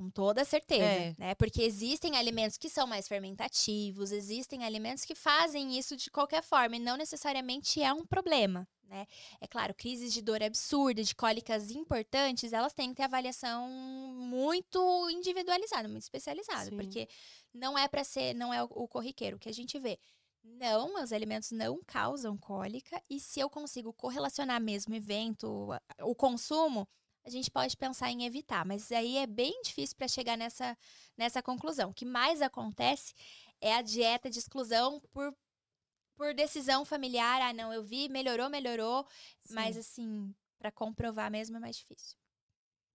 Speaker 3: Com toda certeza,
Speaker 2: É.
Speaker 3: né? Porque existem alimentos que são mais fermentativos, existem alimentos que fazem isso de qualquer forma, e não necessariamente é um problema, né? É claro, crises de dor absurda, de cólicas importantes, elas têm que ter avaliação muito individualizada, muito especializada,
Speaker 2: Sim.
Speaker 3: porque não é para ser, não é o, o corriqueiro que a gente vê. Não, os alimentos não causam cólica, e se eu consigo correlacionar mesmo o evento, o consumo, a gente pode pensar em evitar, mas aí é bem difícil para chegar nessa, nessa conclusão. O que mais acontece é a dieta de exclusão por, por decisão familiar. Ah, não, eu vi, melhorou, melhorou, mas assim, para comprovar mesmo é mais difícil.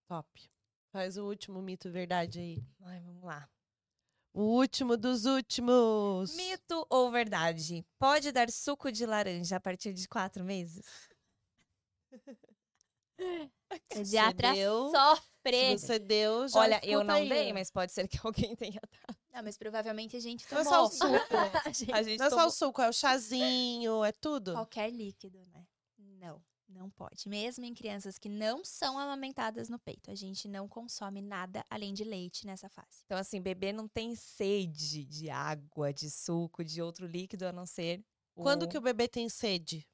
Speaker 2: Top. Faz o último mito verdade aí.
Speaker 1: Ai, vamos lá.
Speaker 2: O último dos últimos.
Speaker 1: Mito ou verdade? Pode dar suco de laranja a partir de quatro meses?
Speaker 3: Pediatra
Speaker 2: deu,
Speaker 3: sofre.
Speaker 2: Você deu, já
Speaker 1: Olha, eu não
Speaker 2: aí,
Speaker 1: dei, mas pode ser que alguém tenha dado.
Speaker 3: Não, mas provavelmente a gente
Speaker 2: Não é
Speaker 3: tomou.
Speaker 2: só o suco?
Speaker 3: A gente-
Speaker 1: A gente
Speaker 2: Não é só
Speaker 1: tomou-
Speaker 2: o suco, é o chazinho, é tudo.
Speaker 3: Qualquer líquido, né? Não, não pode. Mesmo em crianças que não são amamentadas no peito. A gente não consome nada além de leite nessa fase.
Speaker 1: Então, assim, bebê não tem sede de água, de suco, de outro líquido, a não ser.
Speaker 2: Quando que o bebê tem sede?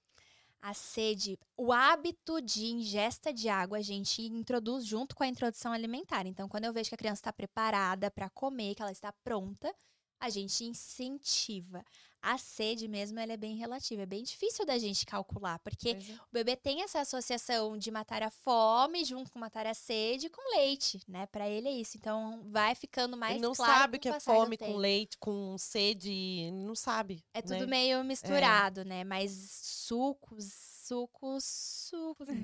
Speaker 3: A sede, o hábito de ingesta de água a gente introduz junto com a introdução alimentar. Então, quando eu vejo que a criança está preparada para comer, que ela está pronta, a gente incentiva. A sede mesmo, ela é bem relativa. É bem difícil da gente calcular, porque
Speaker 1: é.
Speaker 3: o bebê tem essa associação de matar a fome junto com matar a sede com leite, né? Para ele é isso. Então, vai ficando mais
Speaker 2: Ele não
Speaker 3: claro
Speaker 2: sabe que é fome com leite, com sede, não sabe.
Speaker 3: É tudo
Speaker 2: né?
Speaker 3: meio misturado, né? Mas sucos, sucos, sucos. Não,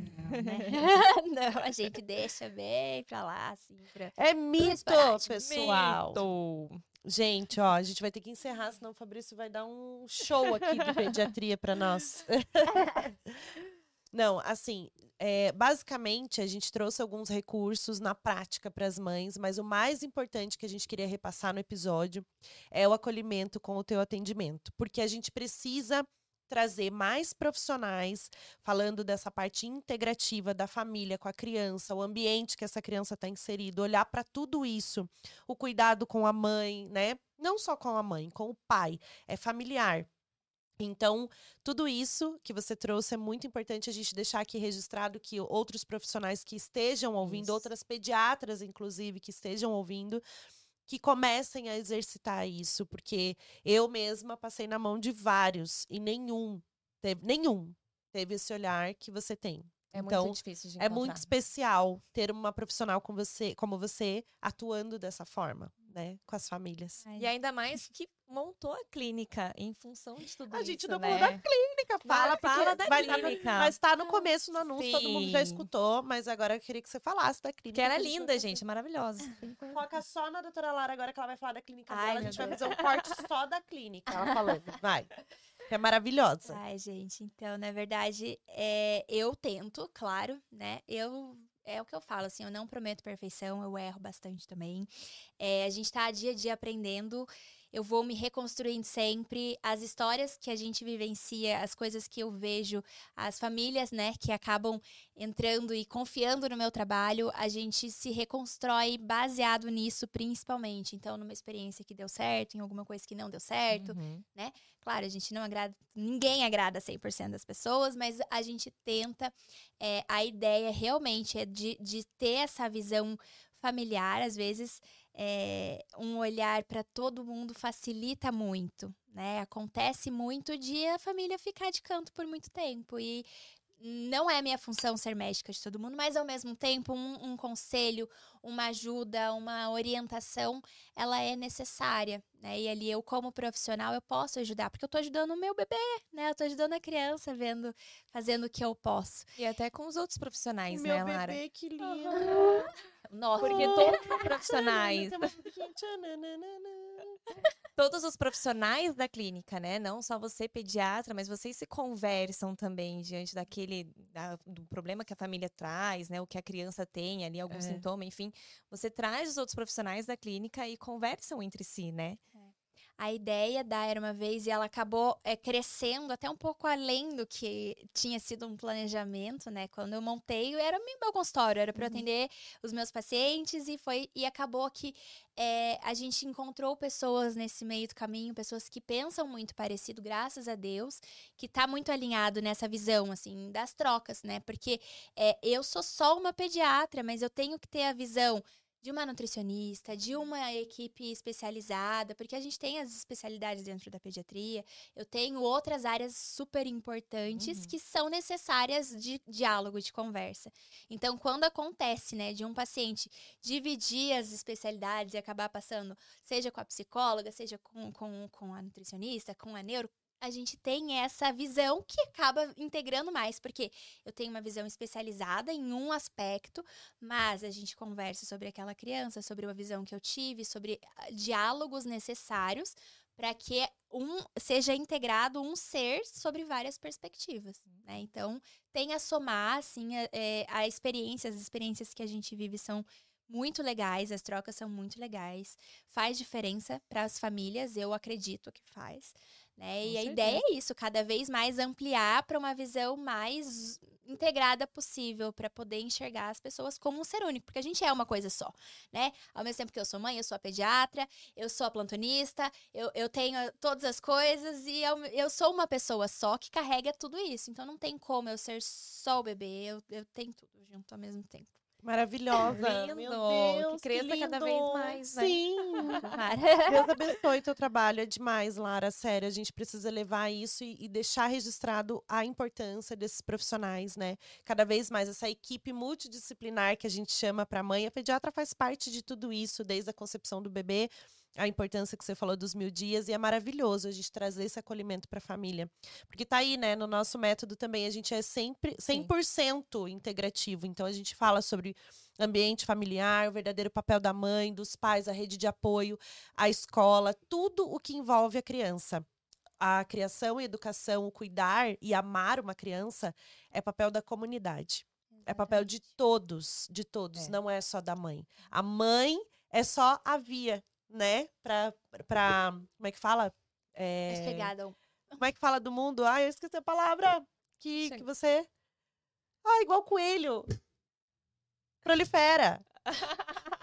Speaker 3: né? não, a gente deixa bem pra lá, assim. Pra...
Speaker 2: É mito, pessoal.
Speaker 1: Mito.
Speaker 2: Gente, ó, a gente vai ter que encerrar, senão o Fabrício vai dar um show aqui de pediatria pra nós. Não, assim, é, basicamente a gente trouxe alguns recursos na prática para as mães, mas o mais importante que a gente queria repassar no episódio é o acolhimento com o teu atendimento, porque a gente precisa trazer mais profissionais falando dessa parte integrativa da família com a criança, o ambiente que essa criança está inserido, olhar para tudo isso, o cuidado com a mãe, né? Não só com a mãe, com o pai, é familiar. Então, tudo isso que você trouxe é muito importante a gente deixar aqui registrado que outros profissionais que estejam ouvindo, isso. outras pediatras, inclusive, que estejam ouvindo, que comecem a exercitar isso, porque eu mesma passei na mão de vários e nenhum teve, nenhum teve esse olhar que você tem.
Speaker 1: É
Speaker 2: então,
Speaker 1: muito difícil de encontrar.
Speaker 2: É muito especial ter uma profissional com você, como você atuando dessa forma né, com as famílias.
Speaker 1: E ainda mais que montou a clínica em função de tudo
Speaker 2: a
Speaker 1: isso.
Speaker 2: A gente não
Speaker 1: né?
Speaker 2: falou da clínica, fala,
Speaker 1: fala, fala da
Speaker 2: vai,
Speaker 1: clínica.
Speaker 2: Mas tá no começo no anúncio, Sim. todo mundo já escutou, mas agora eu queria que você falasse da clínica.
Speaker 1: Que ela é linda, gente, maravilhosa.
Speaker 2: Foca só na doutora Lara agora que ela vai falar da clínica Ai, dela. A gente Deus. vai fazer um corte só da clínica, ela falando. Vai. Que é maravilhosa.
Speaker 3: Ai, gente, então, na verdade, é, eu tento, claro, né? Eu é o que eu falo, assim, eu não prometo perfeição, eu erro bastante também. É, a gente tá dia a dia aprendendo eu vou me reconstruindo sempre. As histórias que a gente vivencia, as coisas que eu vejo, as famílias, né, que acabam entrando e confiando no meu trabalho, a gente se reconstrói baseado nisso, principalmente. Então, numa experiência que deu certo, em alguma coisa que não deu certo, uhum. né? Claro, a gente não agrada, ninguém agrada 100% das pessoas, mas a gente tenta. É, a ideia realmente é de, de ter essa visão familiar, às vezes é, um olhar para todo mundo facilita muito, né? Acontece muito de a família ficar de canto por muito tempo e não é minha função ser médica de todo mundo, mas ao mesmo tempo um, um, conselho, uma ajuda, uma orientação, ela é necessária, né? E ali eu como profissional eu posso ajudar, porque eu estou ajudando o meu bebê, né? Eu tô ajudando a criança, vendo, fazendo o que eu posso.
Speaker 1: E até com os outros profissionais,
Speaker 2: o
Speaker 1: né,
Speaker 2: meu
Speaker 1: Lara?
Speaker 2: Bebê, que lindo.
Speaker 1: Nossa, porque todos os profissionais. Todos os profissionais da clínica, né? Não só você, pediatra, mas vocês se conversam também diante daquele da, do problema que a família traz, né? O que a criança tem ali, algum é. sintoma, enfim. Você traz os outros profissionais da clínica e conversam entre si, né?
Speaker 3: A ideia da Era Uma Vez e ela acabou é, crescendo até um pouco além do que tinha sido um planejamento, né? Quando eu montei, era meu consultório, era para uhum. atender os meus pacientes e foi e acabou que é, a gente encontrou pessoas nesse meio do caminho, pessoas que pensam muito parecido, graças a Deus, que tá muito alinhado nessa visão, assim, das trocas, né? Porque é, eu sou só uma pediatra, mas eu tenho que ter a visão de uma nutricionista, de uma equipe especializada, porque a gente tem as especialidades dentro da pediatria. Eu tenho outras áreas super importantes uhum. que são necessárias de diálogo, de conversa. Então, quando acontece, né, de um paciente dividir as especialidades e acabar passando, seja com a psicóloga, seja com, com, com a nutricionista, com a neuro, a gente tem essa visão que acaba integrando mais, porque eu tenho uma visão especializada em um aspecto, mas a gente conversa sobre aquela criança, sobre a visão que eu tive, sobre ah, diálogos necessários para que um seja integrado um ser sobre várias perspectivas, né? Então tem a somar, assim, a, é, a experiência, as experiências que a gente vive são muito legais, as trocas são muito legais, faz diferença para as famílias, eu acredito que faz. Né? e a ideia é isso, cada vez mais ampliar para uma visão mais integrada possível, para poder enxergar as pessoas como um ser único, porque a gente é uma coisa só, né? Ao mesmo tempo que eu sou mãe, eu sou a pediatra, eu sou a plantonista, eu, eu tenho todas as coisas e eu, eu sou uma pessoa só que carrega tudo isso. Então não tem como eu ser só o bebê, eu, eu tenho tudo junto ao mesmo tempo.
Speaker 2: Maravilhosa.
Speaker 1: Lindo.
Speaker 2: Meu Deus,
Speaker 1: que cresça
Speaker 2: que
Speaker 1: cada vez mais,
Speaker 2: né? Sim. Deus abençoe teu trabalho. É demais, Lara. Sério, a gente precisa levar isso e, e, deixar registrado a importância desses profissionais, né? Cada vez mais essa equipe multidisciplinar que a gente chama para mãe. A pediatra faz parte de tudo isso, desde a concepção do bebê a importância que você falou dos mil dias e é maravilhoso a gente trazer esse acolhimento para a família. Porque tá aí, né, no nosso método também a gente é sempre 100% Sim. integrativo. Então a gente fala sobre ambiente familiar, o verdadeiro papel da mãe, dos pais, a rede de apoio, a escola, tudo o que envolve a criança. A criação e educação, o cuidar e amar uma criança é papel da comunidade. Exatamente. É papel de todos, de todos, é. não é só da mãe. A mãe é só a via né? Pra, pra como é que fala?
Speaker 3: É...
Speaker 2: Como é que fala do mundo? Ah, eu esqueci a palavra. Que, que você. Ah, igual coelho. Prolifera.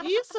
Speaker 2: Isso!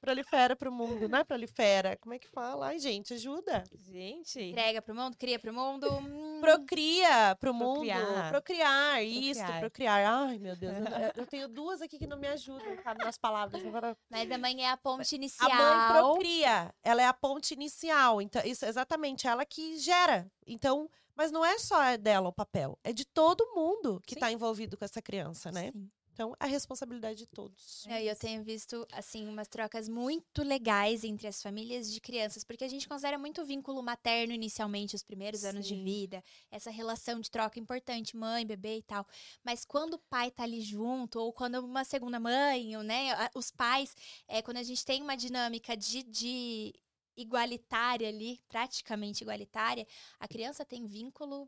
Speaker 2: Prolifera pro mundo, não é prolifera? Como é que fala? Ai, gente, ajuda.
Speaker 1: Gente.
Speaker 3: Entrega pro mundo, cria pro mundo. hum,
Speaker 2: Procria pro mundo.
Speaker 1: Procriar.
Speaker 2: Procriar, isso,
Speaker 1: Procriar.
Speaker 2: procriar. Ai, meu Deus. Eu, eu tenho duas aqui que não me ajudam, sabe, nas palavras. Agora,
Speaker 3: Mas a mãe é a ponte
Speaker 2: A
Speaker 3: inicial.
Speaker 2: mãe procria, ela é a ponte inicial. Então, isso é exatamente ela que gera. Então, mas não é só dela o papel, é de todo mundo que
Speaker 1: Sim.
Speaker 2: está envolvido com essa criança, né?
Speaker 3: Sim.
Speaker 2: Então, é a responsabilidade de todos.
Speaker 3: É, eu tenho visto, assim, umas trocas muito legais entre as famílias de crianças, porque a gente considera muito o vínculo materno inicialmente, os primeiros anos de
Speaker 2: Sim.
Speaker 3: vida, essa relação de troca importante, mãe, bebê e tal. Mas quando o pai tá ali junto, ou quando uma segunda mãe, ou, né, os pais, é, quando a gente tem uma dinâmica de, de igualitária ali, praticamente igualitária, a criança tem vínculo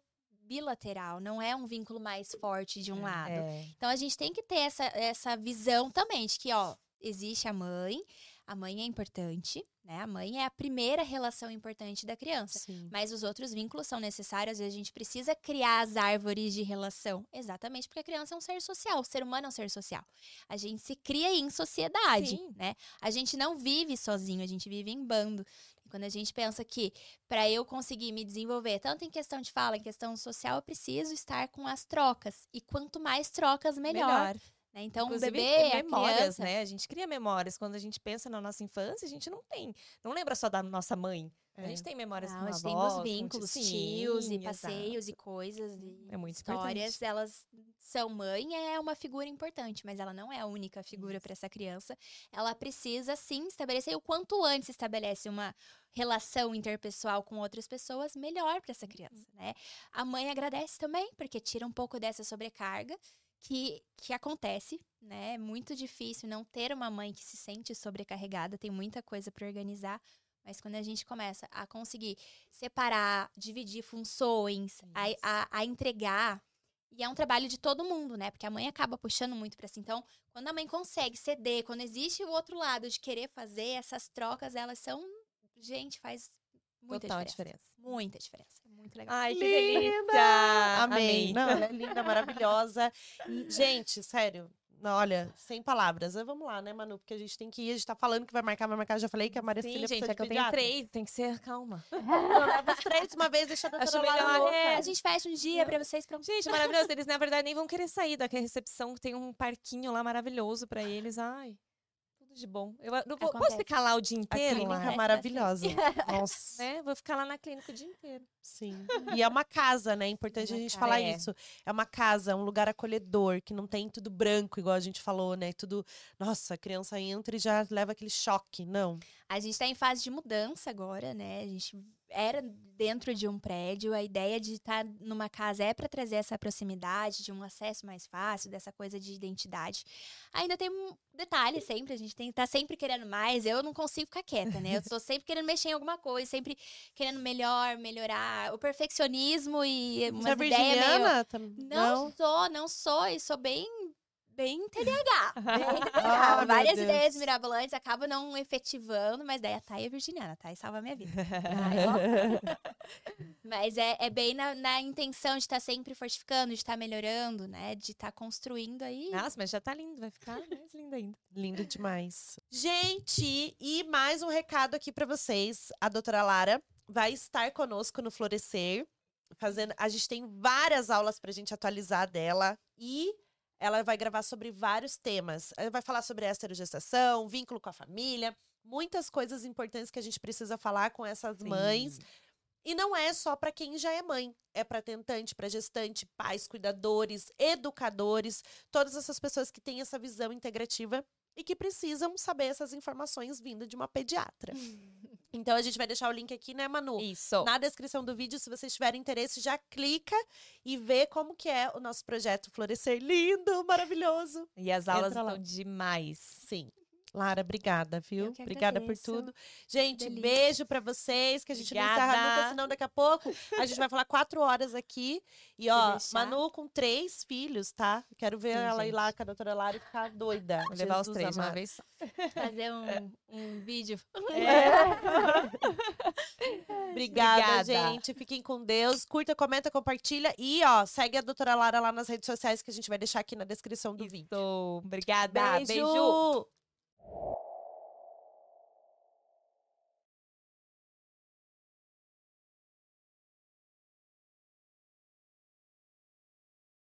Speaker 3: bilateral, não é um vínculo mais forte de um lado.
Speaker 1: É.
Speaker 3: Então a gente tem que ter essa, essa visão também de que, ó, existe a mãe, a mãe é importante, né? A mãe é a primeira relação importante da criança.
Speaker 2: Sim.
Speaker 3: Mas os outros vínculos são necessários e a gente precisa criar as árvores de relação. Exatamente porque a criança é um ser social, o ser humano é um ser social. A gente se cria em sociedade,
Speaker 1: Sim.
Speaker 3: né? A gente não vive sozinho, a gente vive em bando. Quando a gente pensa que para eu conseguir me desenvolver, tanto em questão de fala, em questão social, eu preciso estar com as trocas. E quanto mais trocas, melhor. né? Então,
Speaker 1: Inclusive,
Speaker 3: o bebê, a
Speaker 1: memórias,
Speaker 3: criança,
Speaker 1: né? A gente cria memórias. Quando a gente pensa na nossa infância, a gente não tem. Não lembra só da nossa mãe. A
Speaker 2: É.
Speaker 1: gente tem memórias
Speaker 3: Não,
Speaker 1: com
Speaker 3: a
Speaker 1: a
Speaker 3: gente tem
Speaker 1: avó,
Speaker 3: dos
Speaker 1: com
Speaker 3: vínculos,
Speaker 1: tio-
Speaker 3: tios
Speaker 1: Sim,
Speaker 3: e passeios e
Speaker 1: exato.
Speaker 3: coisas e
Speaker 1: É muito
Speaker 3: histórias,
Speaker 1: importante.
Speaker 3: elas são mãe é uma figura importante, mas ela não é a única figura para essa criança. Ela precisa sim estabelecer e o quanto antes estabelece uma relação interpessoal com outras pessoas, melhor para essa criança, né? A mãe agradece também, porque tira um pouco dessa sobrecarga que, que acontece, né? É muito difícil não ter uma mãe que se sente sobrecarregada, tem muita coisa para organizar. Mas quando a gente começa a conseguir separar, dividir funções, a, a, a entregar, e é um trabalho de todo mundo, né? Porque a mãe acaba puxando muito pra si. Então, quando a mãe consegue ceder, quando existe o outro lado de querer fazer, essas trocas, elas são. Gente, faz muita
Speaker 1: Total
Speaker 3: diferença.
Speaker 1: diferença.
Speaker 3: Muita diferença. É muito legal.
Speaker 1: Ai, que
Speaker 2: Linda!
Speaker 1: delícia!
Speaker 2: Amei. Não, ela é linda, maravilhosa. Gente, sério. Olha, sem palavras. Vamos lá, né, Manu? Porque a gente tem que ir. A gente tá falando que vai marcar, vai marcar. Já falei que a Maria
Speaker 1: Sim,
Speaker 2: Cecília
Speaker 1: gente, é que eu tenho três, tem que ser calma.
Speaker 2: Leva os três de uma vez, deixa a doutora louca.
Speaker 1: é.
Speaker 3: A gente fecha um dia pra vocês pronto.
Speaker 1: Gente, maravilhoso. Eles, na verdade, nem vão querer sair da recepção. Tem um parquinho lá maravilhoso pra eles. Ai, de bom. Eu não vou, posso ficar lá o dia
Speaker 2: A
Speaker 1: inteiro?
Speaker 2: clínica
Speaker 1: lá?
Speaker 2: é maravilhosa. Nossa.
Speaker 1: Né? Vou ficar lá na clínica o dia inteiro.
Speaker 2: Sim. E é uma casa, né? É importante a gente
Speaker 1: ca-
Speaker 2: falar
Speaker 1: é.
Speaker 2: isso. É uma casa, um lugar acolhedor, que não tem tudo branco, igual a gente falou, né? Tudo. Nossa, a criança entra e já leva aquele choque. Não.
Speaker 3: A gente tá em fase de mudança agora, né? A gente era dentro de um prédio, a ideia de estar numa casa é para trazer essa proximidade, de um acesso mais fácil, dessa coisa de identidade. Ainda tem um detalhe sempre, a gente tem tá sempre querendo mais. Eu não consigo ficar quieta, né? Eu tô sempre querendo mexer em alguma coisa, sempre querendo melhor, melhorar. O perfeccionismo e
Speaker 2: é
Speaker 3: umas ideias meio?
Speaker 2: Tam-
Speaker 3: não, sou, não sou, e sou bem, bem TDAH. Bem TDAH.
Speaker 2: Ah,
Speaker 3: Várias ideias mirabolantes acabo não efetivando, mas daí a Thay é virginiana, a Thay salva a minha vida. mas é, é bem na, na intenção de estar sempre fortificando, de estar melhorando, né? De estar construindo aí.
Speaker 1: Nossa, mas já tá lindo. Vai ficar mais lindo ainda.
Speaker 2: Lindo demais. Gente, e mais um recado aqui pra vocês. A doutora Lara vai estar conosco no Florescer. Fazendo, a gente tem várias aulas pra gente atualizar dela e ela vai gravar sobre vários temas. Ela vai falar sobre esterogestação, vínculo com a família, muitas coisas importantes que a gente precisa falar com essas mães. E não é só para quem já é mãe, é para tentante, para gestante, pais, cuidadores, educadores, todas essas pessoas que têm essa visão integrativa e que precisam saber essas informações vindo de uma pediatra. Então a gente vai deixar o link aqui, né, Manu?
Speaker 1: Isso.
Speaker 2: Na descrição do vídeo, se vocês tiverem interesse, já clica e vê como que é o nosso projeto Florescer lindo, maravilhoso.
Speaker 1: E as aulas estão demais.
Speaker 2: Sim. Lara, obrigada, viu? Obrigada por tudo. Gente,
Speaker 3: Delícia.
Speaker 2: beijo pra vocês, que a gente não encerra
Speaker 1: Obrigada.
Speaker 2: nunca, senão daqui a pouco a gente vai falar quatro horas aqui. E ó. Manu com três filhos, tá? Quero ver
Speaker 1: Sim,
Speaker 2: ela ir
Speaker 1: gente.
Speaker 2: lá com a doutora Lara e ficar doida.
Speaker 1: Vou levar os três uma vez só.
Speaker 3: Fazer um, um vídeo.
Speaker 2: Obrigada,
Speaker 1: Obrigada.
Speaker 2: gente. Fiquem com Deus. Curta, comenta, compartilha. E, ó, segue a doutora Lara lá nas redes sociais que a gente vai deixar aqui na descrição do vídeo.
Speaker 1: Obrigada.
Speaker 2: Beijo!
Speaker 1: Beijo. you